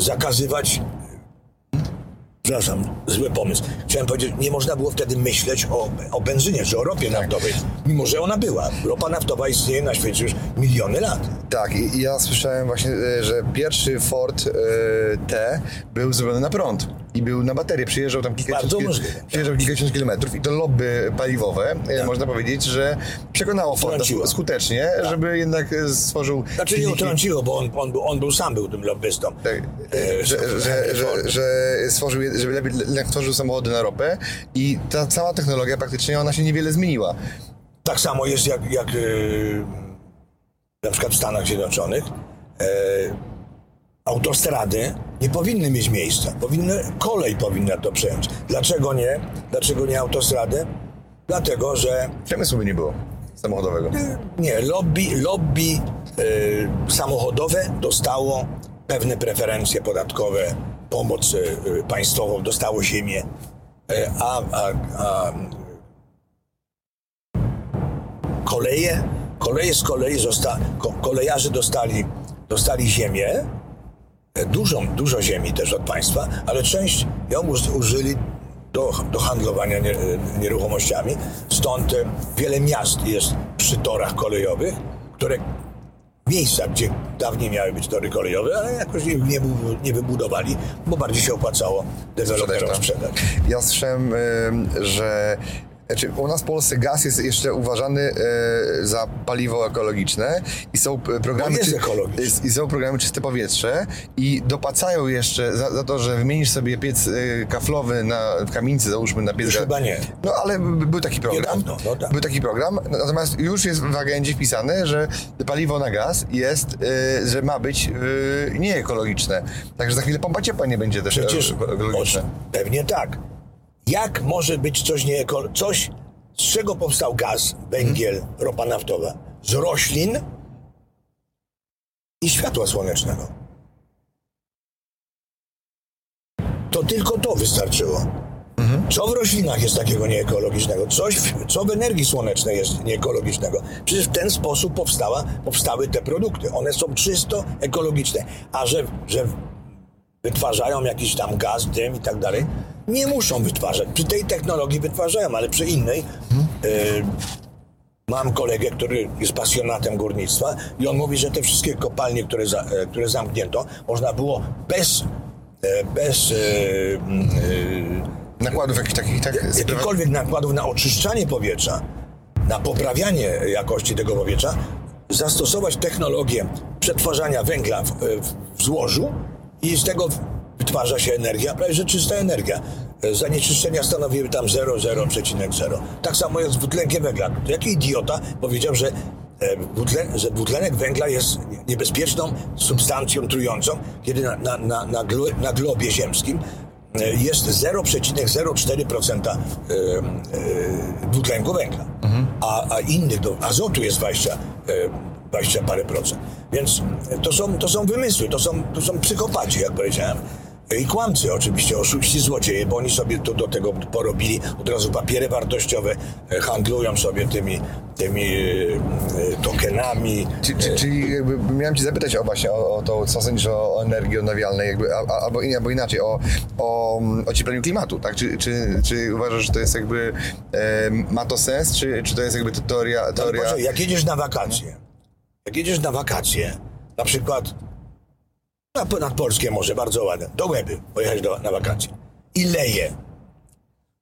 zakazywać Przepraszam, zły pomysł. Chciałem powiedzieć, nie można było wtedy myśleć o, o benzynie czy o ropie naftowej, mimo że ona była. Ropa naftowa istnieje na świecie już miliony lat. Tak, i i ja słyszałem właśnie, e, że pierwszy Ford e, T był zrobiony na prąd i był na baterię. Przyjeżdżał tam kilkadziesiąt, tak. przyjeżdżał kilkadziesiąt kilometrów i to lobby paliwowe, e, można powiedzieć, że przekonało Forda skutecznie, żeby jednak e, stworzył Znaczy nie utrąciło, bo on, on, był, on był sam był tym lobbystą. Tak, E, że, że, że, że stworzył, żeby lepiej le- stworzył samochody na ropę i ta cała technologia praktycznie ona się niewiele zmieniła. Tak samo jest jak, jak na przykład w Stanach Zjednoczonych. E, autostrady nie powinny mieć miejsca. Powinny, kolej powinna to przejąć. Dlaczego nie? Dlaczego nie autostrady? Dlatego, że Przemysłu by nie było samochodowego. nie, lobby, lobby e, samochodowe dostało pewne preferencje podatkowe, pomoc e, państwową, dostało ziemię, e, a, a, a koleje, koleje z kolei zosta, ko, kolejarze dostali, dostali ziemię, dużą, dużo ziemi też od państwa, ale część ją uż- użyli do, do handlowania nie, nieruchomościami. Stąd e, wiele miast jest przy torach kolejowych, które miejsca, gdzie dawniej miały być tory kolejowe, ale jakoś nie, nie, nie wybudowali, bo bardziej się opłacało deweloperom Sprzedać to. sprzedać. Ja słyszałem, że Znaczy, u nas w Polsce gaz jest jeszcze uważany e, za paliwo ekologiczne i są e, programy... Czy- I są programy Czyste Powietrze i dopłacają jeszcze za, za to, że wymienisz sobie piec e, kaflowy na w kamienicy, załóżmy na piec... Już chyba nie. No ale był taki program. Niedawno, no tak. Był taki program, natomiast już jest w agendzie wpisane, że paliwo na gaz jest, że ma być nieekologiczne. Także za chwilę pompa ciepła nie będzie też Przecież pewnie tak. Jak może być coś nieeko... coś, z czego powstał gaz, węgiel, Mhm. ropa naftowa? Z roślin i światła słonecznego. To tylko to wystarczyło. Mhm. Co w roślinach jest takiego nieekologicznego? Coś, w- co w energii słonecznej jest nieekologicznego? Przecież w ten sposób powstała, powstały te produkty. One są czysto ekologiczne. A że, że wytwarzają jakiś tam gaz, dym i tak dalej, nie muszą wytwarzać. Przy tej technologii wytwarzają, ale przy innej y, mam kolegę, który jest pasjonatem górnictwa i on mówi, że te wszystkie kopalnie, które, za, e, które zamknięto, można było bez, e, bez e, e, Nakładów jakichś takich, tak? jakichkolwiek nakładów na oczyszczanie powietrza, na poprawianie jakości tego powietrza, zastosować technologię przetwarzania węgla w, w złożu i z tego wytwarza się energia, prawie że czysta energia. E, Zanieczyszczenia stanowiły tam 0,0,0. Tak samo jest z dwutlenkiem węgla. Jaki idiota powiedział, że, e, dwutlen, że dwutlenek węgla jest niebezpieczną substancją trującą, kiedy na, na, na, na, glo, na globie ziemskim e, jest 0,04% e, e, dwutlenku węgla, a, a innych, do azotu jest 20, e, 20 parę procent. Więc to są, to są wymysły, to są, to są psychopaci, jak powiedziałem. I kłamcy oczywiście, oszuści, złodzieje, bo oni sobie to, do tego porobili od razu papiery wartościowe, handlują sobie tymi, tymi e, tokenami. Czy, czy, czyli jakby miałem cię zapytać o właśnie o, o to, co sądzisz o, o energii odnawialnej, jakby, a, albo, albo inaczej, o, o mm, ociepleniu klimatu, tak? Czy, czy, czy uważasz, że to jest jakby, e, ma to sens, czy, czy to jest jakby teoria... Teoria... Boże, jak jedziesz na wakacje, jak jedziesz na wakacje, na przykład na, nad Polskie Morze, bardzo ładne, do Łeby pojechać do, na wakacje i leje,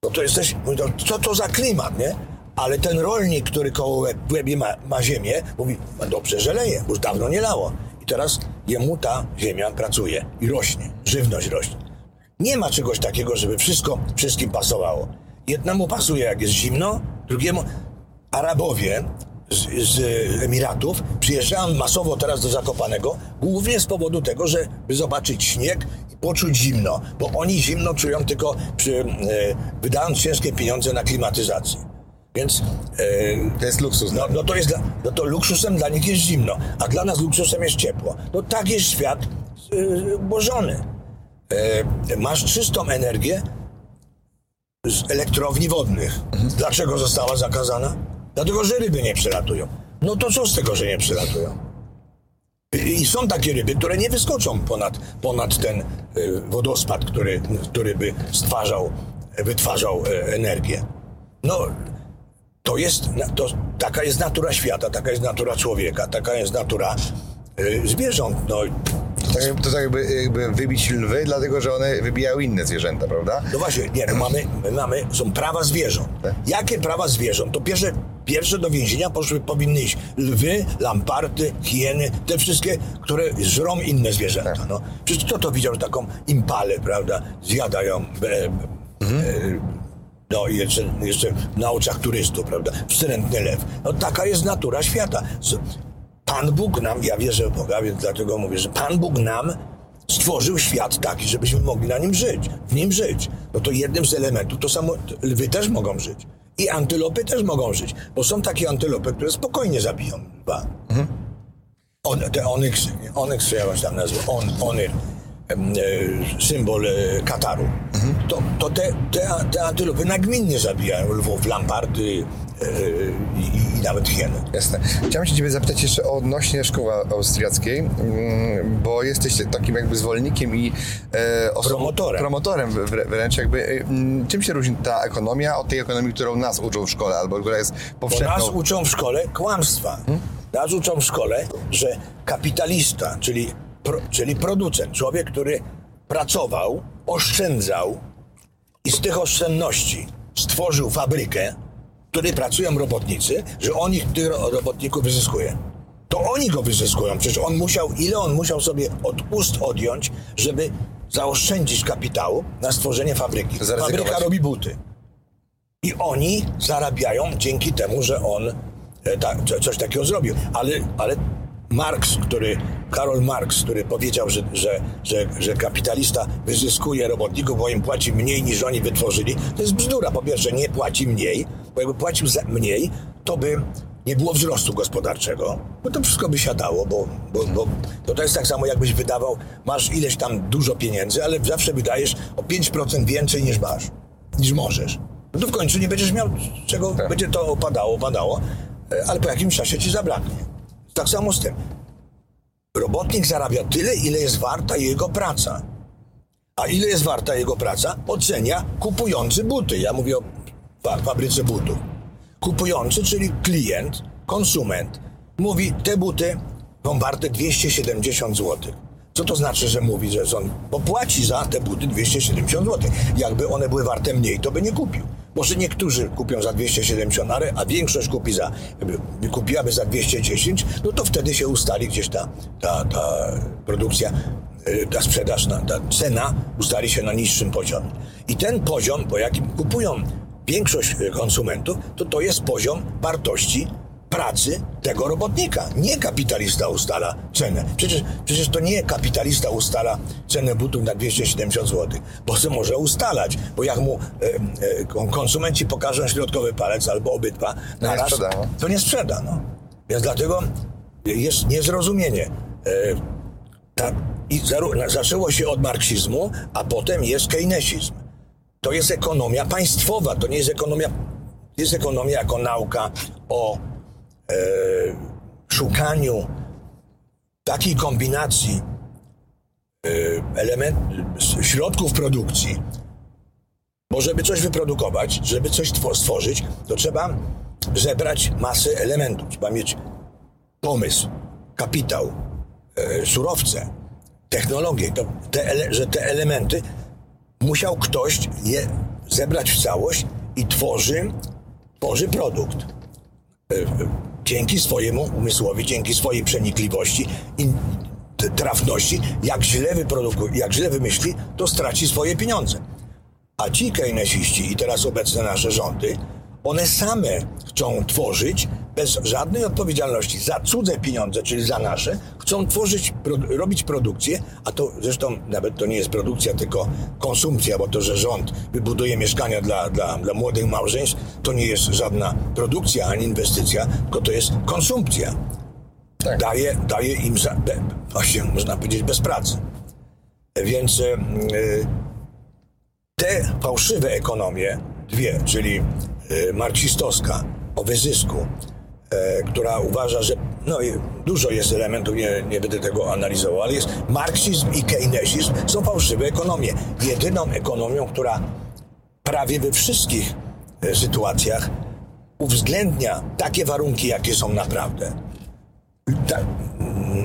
no to jesteś, no, co to za klimat, nie? Ale ten rolnik, który koło Łeb- w Łebie ma, ma ziemię, mówi, no dobrze, że leje, już dawno nie lało. I teraz jemu ta ziemia pracuje i rośnie, żywność rośnie. Nie ma czegoś takiego, żeby wszystko wszystkim pasowało. Jednemu pasuje, jak jest zimno, drugiemu. Arabowie z, z Emiratów przyjeżdżają masowo teraz do Zakopanego, głównie z powodu tego, żeby zobaczyć śnieg i poczuć zimno, bo oni zimno czują tylko przy, e, wydając ciężkie pieniądze na klimatyzację. Więc e, To jest luksus. no, no to jest dla, no to luksusem dla nich jest zimno, a dla nas luksusem jest ciepło. No tak jest świat yy, bożony. E, masz czystą energię z elektrowni wodnych. Dlaczego została zakazana? Dlatego, że ryby nie przylatują. No to co z tego, że nie przylatują? I są takie ryby, które nie wyskoczą ponad, ponad ten y, wodospad, który, który by stwarzał, wytwarzał e, energię. No, to jest, to, taka jest natura świata, taka jest natura człowieka, taka jest natura y, zwierząt. No, To, tak- to tak jakby, jakby wybić lwy, dlatego że one wybijają inne zwierzęta, prawda? no właśnie, nie, no mamy, my mamy, są prawa zwierząt. Tak. Jakie prawa zwierząt? To pierwsze, pierwsze do więzienia poszły, powinny iść lwy, lamparty, hieny, te wszystkie, które żrą inne zwierzęta. Tak. No. Przecież kto to widział, że taką impalę, prawda, zjadają e, Mhm. e, no i jeszcze, jeszcze na oczach turystów, prawda? Wstrętny lew. No taka jest natura świata. Z- Pan Bóg nam, ja wierzę w Boga, więc dlatego mówię, że Pan Bóg nam stworzył świat taki, żebyśmy mogli na nim żyć, w nim żyć. No to jednym z elementów, to samo lwy też mogą żyć. I antylopy też mogą żyć, bo są takie antylopy, które spokojnie zabiją lwa. On, te onyx, onyx, jak on tam nazwę, on, onyr, em, e, symbol e, Kataru. To, to te, te, te antylopy nagminnie zabijają lwów, lamparty e, i, i nawet hieny. Jasne. Chciałem się ciebie zapytać jeszcze odnośnie szkoły austriackiej, mm, bo jesteś takim jakby zwolennikiem i e, osobą- Promotorem. promotorem wrę- wręcz jakby. e, mm, Czym się różni ta ekonomia od tej ekonomii, którą nas uczą w szkole, albo która jest Bo powszechną? nas uczą w szkole kłamstwa. Nas uczą w szkole, że kapitalista, czyli, pro, czyli producent, człowiek, który pracował, oszczędzał i z tych oszczędności stworzył fabrykę, której pracują robotnicy, że on ich, tych ro- robotników wyzyskuje. To oni go wyzyskują. Przecież on musiał, ile on musiał sobie od ust odjąć, żeby zaoszczędzić kapitału na stworzenie fabryki. Fabryka robi buty. I oni zarabiają dzięki temu, że on e, ta, co- coś takiego zrobił. Ale, ale Marx, który, Karol Marx, który powiedział, że, że, że, że kapitalista wyzyskuje robotników, bo im płaci mniej niż oni wytworzyli, to jest bzdura. Po pierwsze, nie płaci mniej, bo jakby płacił za mniej, to by nie było wzrostu gospodarczego, bo to wszystko by siadało, bo, bo, bo to, to jest tak samo, jakbyś wydawał, masz ileś tam dużo pieniędzy, ale zawsze wydajesz o 5% więcej niż masz, niż możesz. No to w końcu nie będziesz miał czego, Tak. będzie to opadało, opadało, e, ale po jakimś czasie ci zabraknie. Tak samo z tym. Robotnik zarabia tyle, ile jest warta jego praca. A ile jest warta jego praca, ocenia kupujący buty. Ja mówię o fa- fabryce butów. Kupujący, czyli klient, konsument, mówi, te buty są warte 270 zł. Co to znaczy, że mówi, że są, bo płaci za te buty 270 zł. Jakby one były warte mniej, to by nie kupił. Może niektórzy kupią za 270, ale- a większość kupi za, by kupiłaby za 210, no to wtedy się ustali gdzieś ta, ta, ta produkcja, y, ta sprzedaż, ta cena ustali się na niższym poziomie. I ten poziom, po jakim kupują większość konsumentów, to to jest poziom wartości pracy tego robotnika. Nie kapitalista ustala cenę. Przecież, przecież to nie kapitalista ustala cenę butów na 270 zł, bo se może ustalać, bo jak mu e, e, kon- konsumenci pokażą środkowy palec albo obydwa na raz, to nie sprzeda. No. Więc dlatego jest niezrozumienie. E, ta, i zaczęło się od marksizmu, a potem jest keynesizm. To jest ekonomia państwowa, to nie jest ekonomia, jest ekonomia jako nauka o e, szukaniu takiej kombinacji e, element, środków produkcji, bo żeby coś wyprodukować, żeby coś two- stworzyć, to trzeba zebrać masę elementów. Trzeba mieć pomysł, kapitał, e, surowce, technologię. To te, że te elementy musiał ktoś je zebrać w całość i tworzy, tworzy produkt. E, e, Dzięki swojemu umysłowi, dzięki swojej przenikliwości i trafności, jak źle jak źle wymyśli, to straci swoje pieniądze. A ci keynesiści i teraz obecne nasze rządy, one same chcą tworzyć bez żadnej odpowiedzialności za cudze pieniądze, czyli za nasze, chcą tworzyć, robić produkcję, a to zresztą nawet to nie jest produkcja, tylko konsumpcja, bo to, że rząd wybuduje mieszkania dla, dla, dla młodych małżeństw, to nie jest żadna produkcja ani inwestycja, tylko to jest konsumpcja. Tak. Daje, daje im, za, be, właśnie można powiedzieć, bez pracy. Więc e, te fałszywe ekonomie, dwie, czyli marksistowska o wyzysku, e, która uważa, że no, dużo jest elementów, nie, nie będę tego analizował, ale jest marksizm i keynesizm są fałszywe ekonomie. Jedyną ekonomią, która prawie we wszystkich e, sytuacjach uwzględnia takie warunki, jakie są naprawdę. Ta,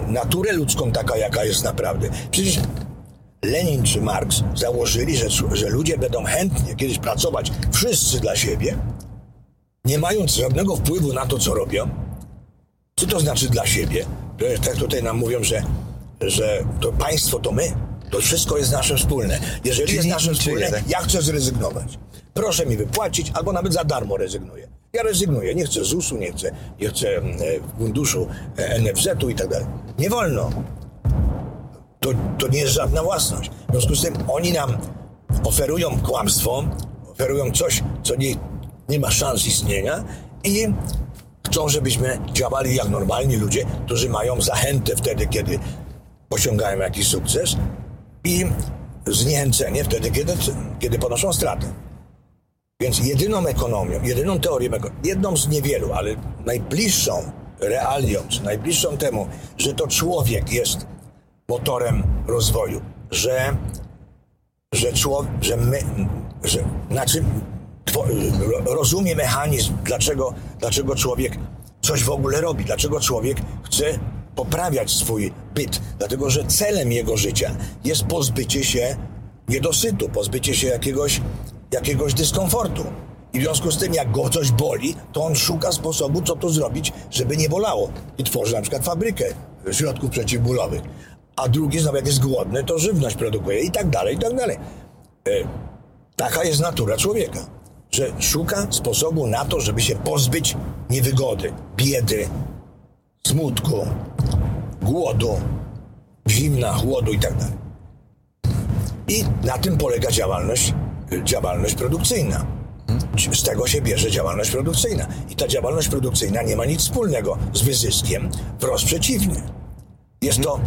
naturę ludzką taka, jaka jest naprawdę. Przecież Lenin czy Marks założyli, że, że ludzie będą chętnie kiedyś pracować wszyscy dla siebie, nie mając żadnego wpływu na to, co robią. Co to znaczy dla siebie? Tak tutaj nam mówią, że, że to państwo to my. To wszystko jest nasze wspólne. Jeżeli Czyli jest nasze wspólne, tak? ja chcę zrezygnować. Proszę mi wypłacić, albo nawet za darmo rezygnuję. Ja rezygnuję. Nie chcę ZUS-u, nie chcę, nie chcę mm, e, funduszu e, NFZ-u i tak dalej. Nie wolno to, to nie jest żadna własność. W związku z tym oni nam oferują kłamstwo, oferują coś, co nie, nie ma szans istnienia i chcą, żebyśmy działali jak normalni ludzie, którzy mają zachętę wtedy, kiedy osiągają jakiś sukces i zniechęcenie wtedy, kiedy, kiedy ponoszą stratę. Więc jedyną ekonomią, jedyną teorią, jedną z niewielu, ale najbliższą realią, najbliższą temu, że to człowiek jest motorem rozwoju, że, że, człowiek, że my, że, znaczy two, rozumie mechanizm, dlaczego, dlaczego człowiek coś w ogóle robi, dlaczego człowiek chce poprawiać swój byt, dlatego że celem jego życia jest pozbycie się niedosytu, pozbycie się jakiegoś, jakiegoś dyskomfortu. I w związku z tym, jak go coś boli, to on szuka sposobu, co tu zrobić, żeby nie bolało. I tworzy na przykład fabrykę środków przeciwbólowych. A drugi znowu, jak jest głodny, to żywność produkuje i tak dalej, i tak dalej. E, taka jest natura człowieka, że szuka sposobu na to, żeby się pozbyć niewygody, biedy, smutku, głodu, zimna, chłodu i tak dalej. I na tym polega działalność, działalność produkcyjna. Z tego się bierze działalność produkcyjna. I ta działalność produkcyjna nie ma nic wspólnego z wyzyskiem, wprost przeciwnie. Jest to,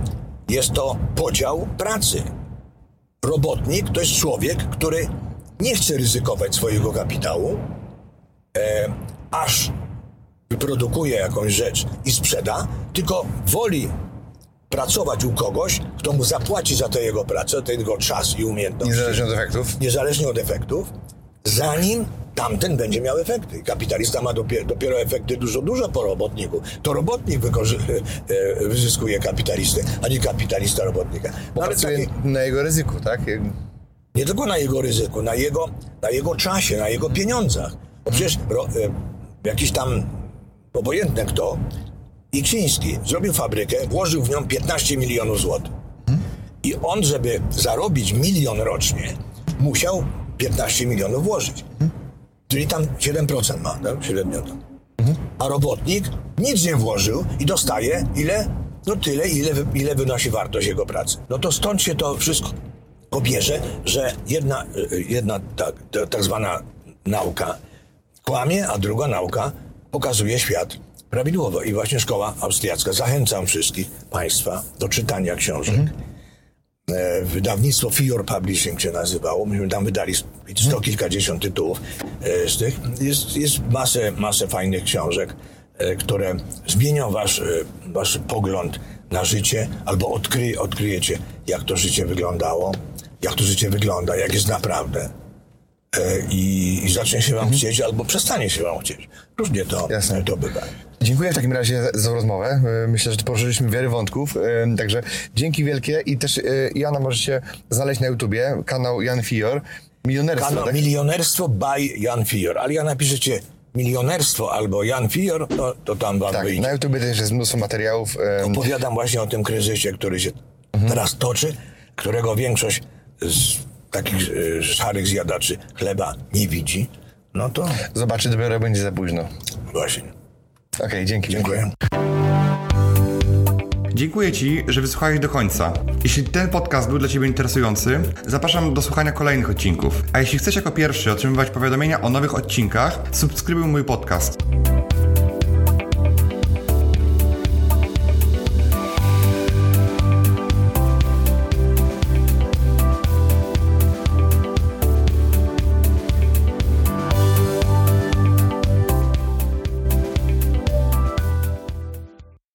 jest to podział pracy. Robotnik to jest człowiek, który nie chce ryzykować swojego kapitału, e, aż wyprodukuje jakąś rzecz i sprzeda, tylko woli pracować u kogoś, kto mu zapłaci za tę jego pracę, ten jego czas i umiejętności. Niezależnie od efektów. Niezależnie od efektów, zanim tamten będzie miał efekty. Kapitalista ma dopiero, dopiero efekty dużo, dużo po robotniku. To robotnik wykorzy- e, wyzyskuje kapitalistę, a nie kapitalista robotnika. Bo Ale pracuje takie- na jego ryzyku, tak? nie tylko na jego ryzyku, na jego, na jego czasie, na jego pieniądzach. Bo przecież ro, e, jakiś tam obojętny kto, Iksiński zrobił fabrykę, włożył w nią 15 milionów złotych. I on, żeby zarobić milion rocznie, musiał 15 milionów włożyć. Czyli tam 7% ma, tak? Średnio to. A robotnik nic nie włożył i dostaje ile? No tyle, ile, ile wynosi wartość jego pracy. No to stąd się to wszystko pobierze, że jedna, jedna tak, ta, tak zwana nauka kłamie, a druga nauka pokazuje świat prawidłowo. I właśnie szkoła austriacka. Zachęcam wszystkich Państwa do czytania książek. E, Wydawnictwo Fior Publishing się nazywało. Myśmy tam wydali sto kilkadziesiąt tytułów e, z tych. Jest, jest masę, masę fajnych książek, e, które zmienią wasz, e, wasz pogląd na życie, albo odkry, odkryjecie, jak to życie wyglądało, jak to życie wygląda, jak jest naprawdę. E, I, i zacznie się wam chcieć, albo przestanie się wam chcieć. Różnie to, Jasne. to bywa. Dziękuję w takim razie za- rozmowę. E, Myślę, że poruszyliśmy wiele wątków, e, także dzięki wielkie i też Jana możecie znaleźć na YouTubie, kanał Jan Fior, Milionerstwo, Kanał tak? Milionerstwo by Jan Fior. Ale jak napiszecie milionerstwo albo Jan Fior, to, to tam wam Tak, wyjdzie. na YouTubie też jest mnóstwo materiałów. Opowiadam właśnie o tym kryzysie, który się teraz toczy, którego większość z takich e, szarych zjadaczy chleba nie widzi. No to Zobaczy, dopiero będzie za późno. właśnie. Okej, dzięki. Dziękuję. Dziękuję Ci, że wysłuchałeś do końca. Jeśli ten podcast był dla Ciebie interesujący, zapraszam do słuchania kolejnych odcinków. A jeśli chcesz jako pierwszy otrzymywać powiadomienia o nowych odcinkach, subskrybuj mój podcast.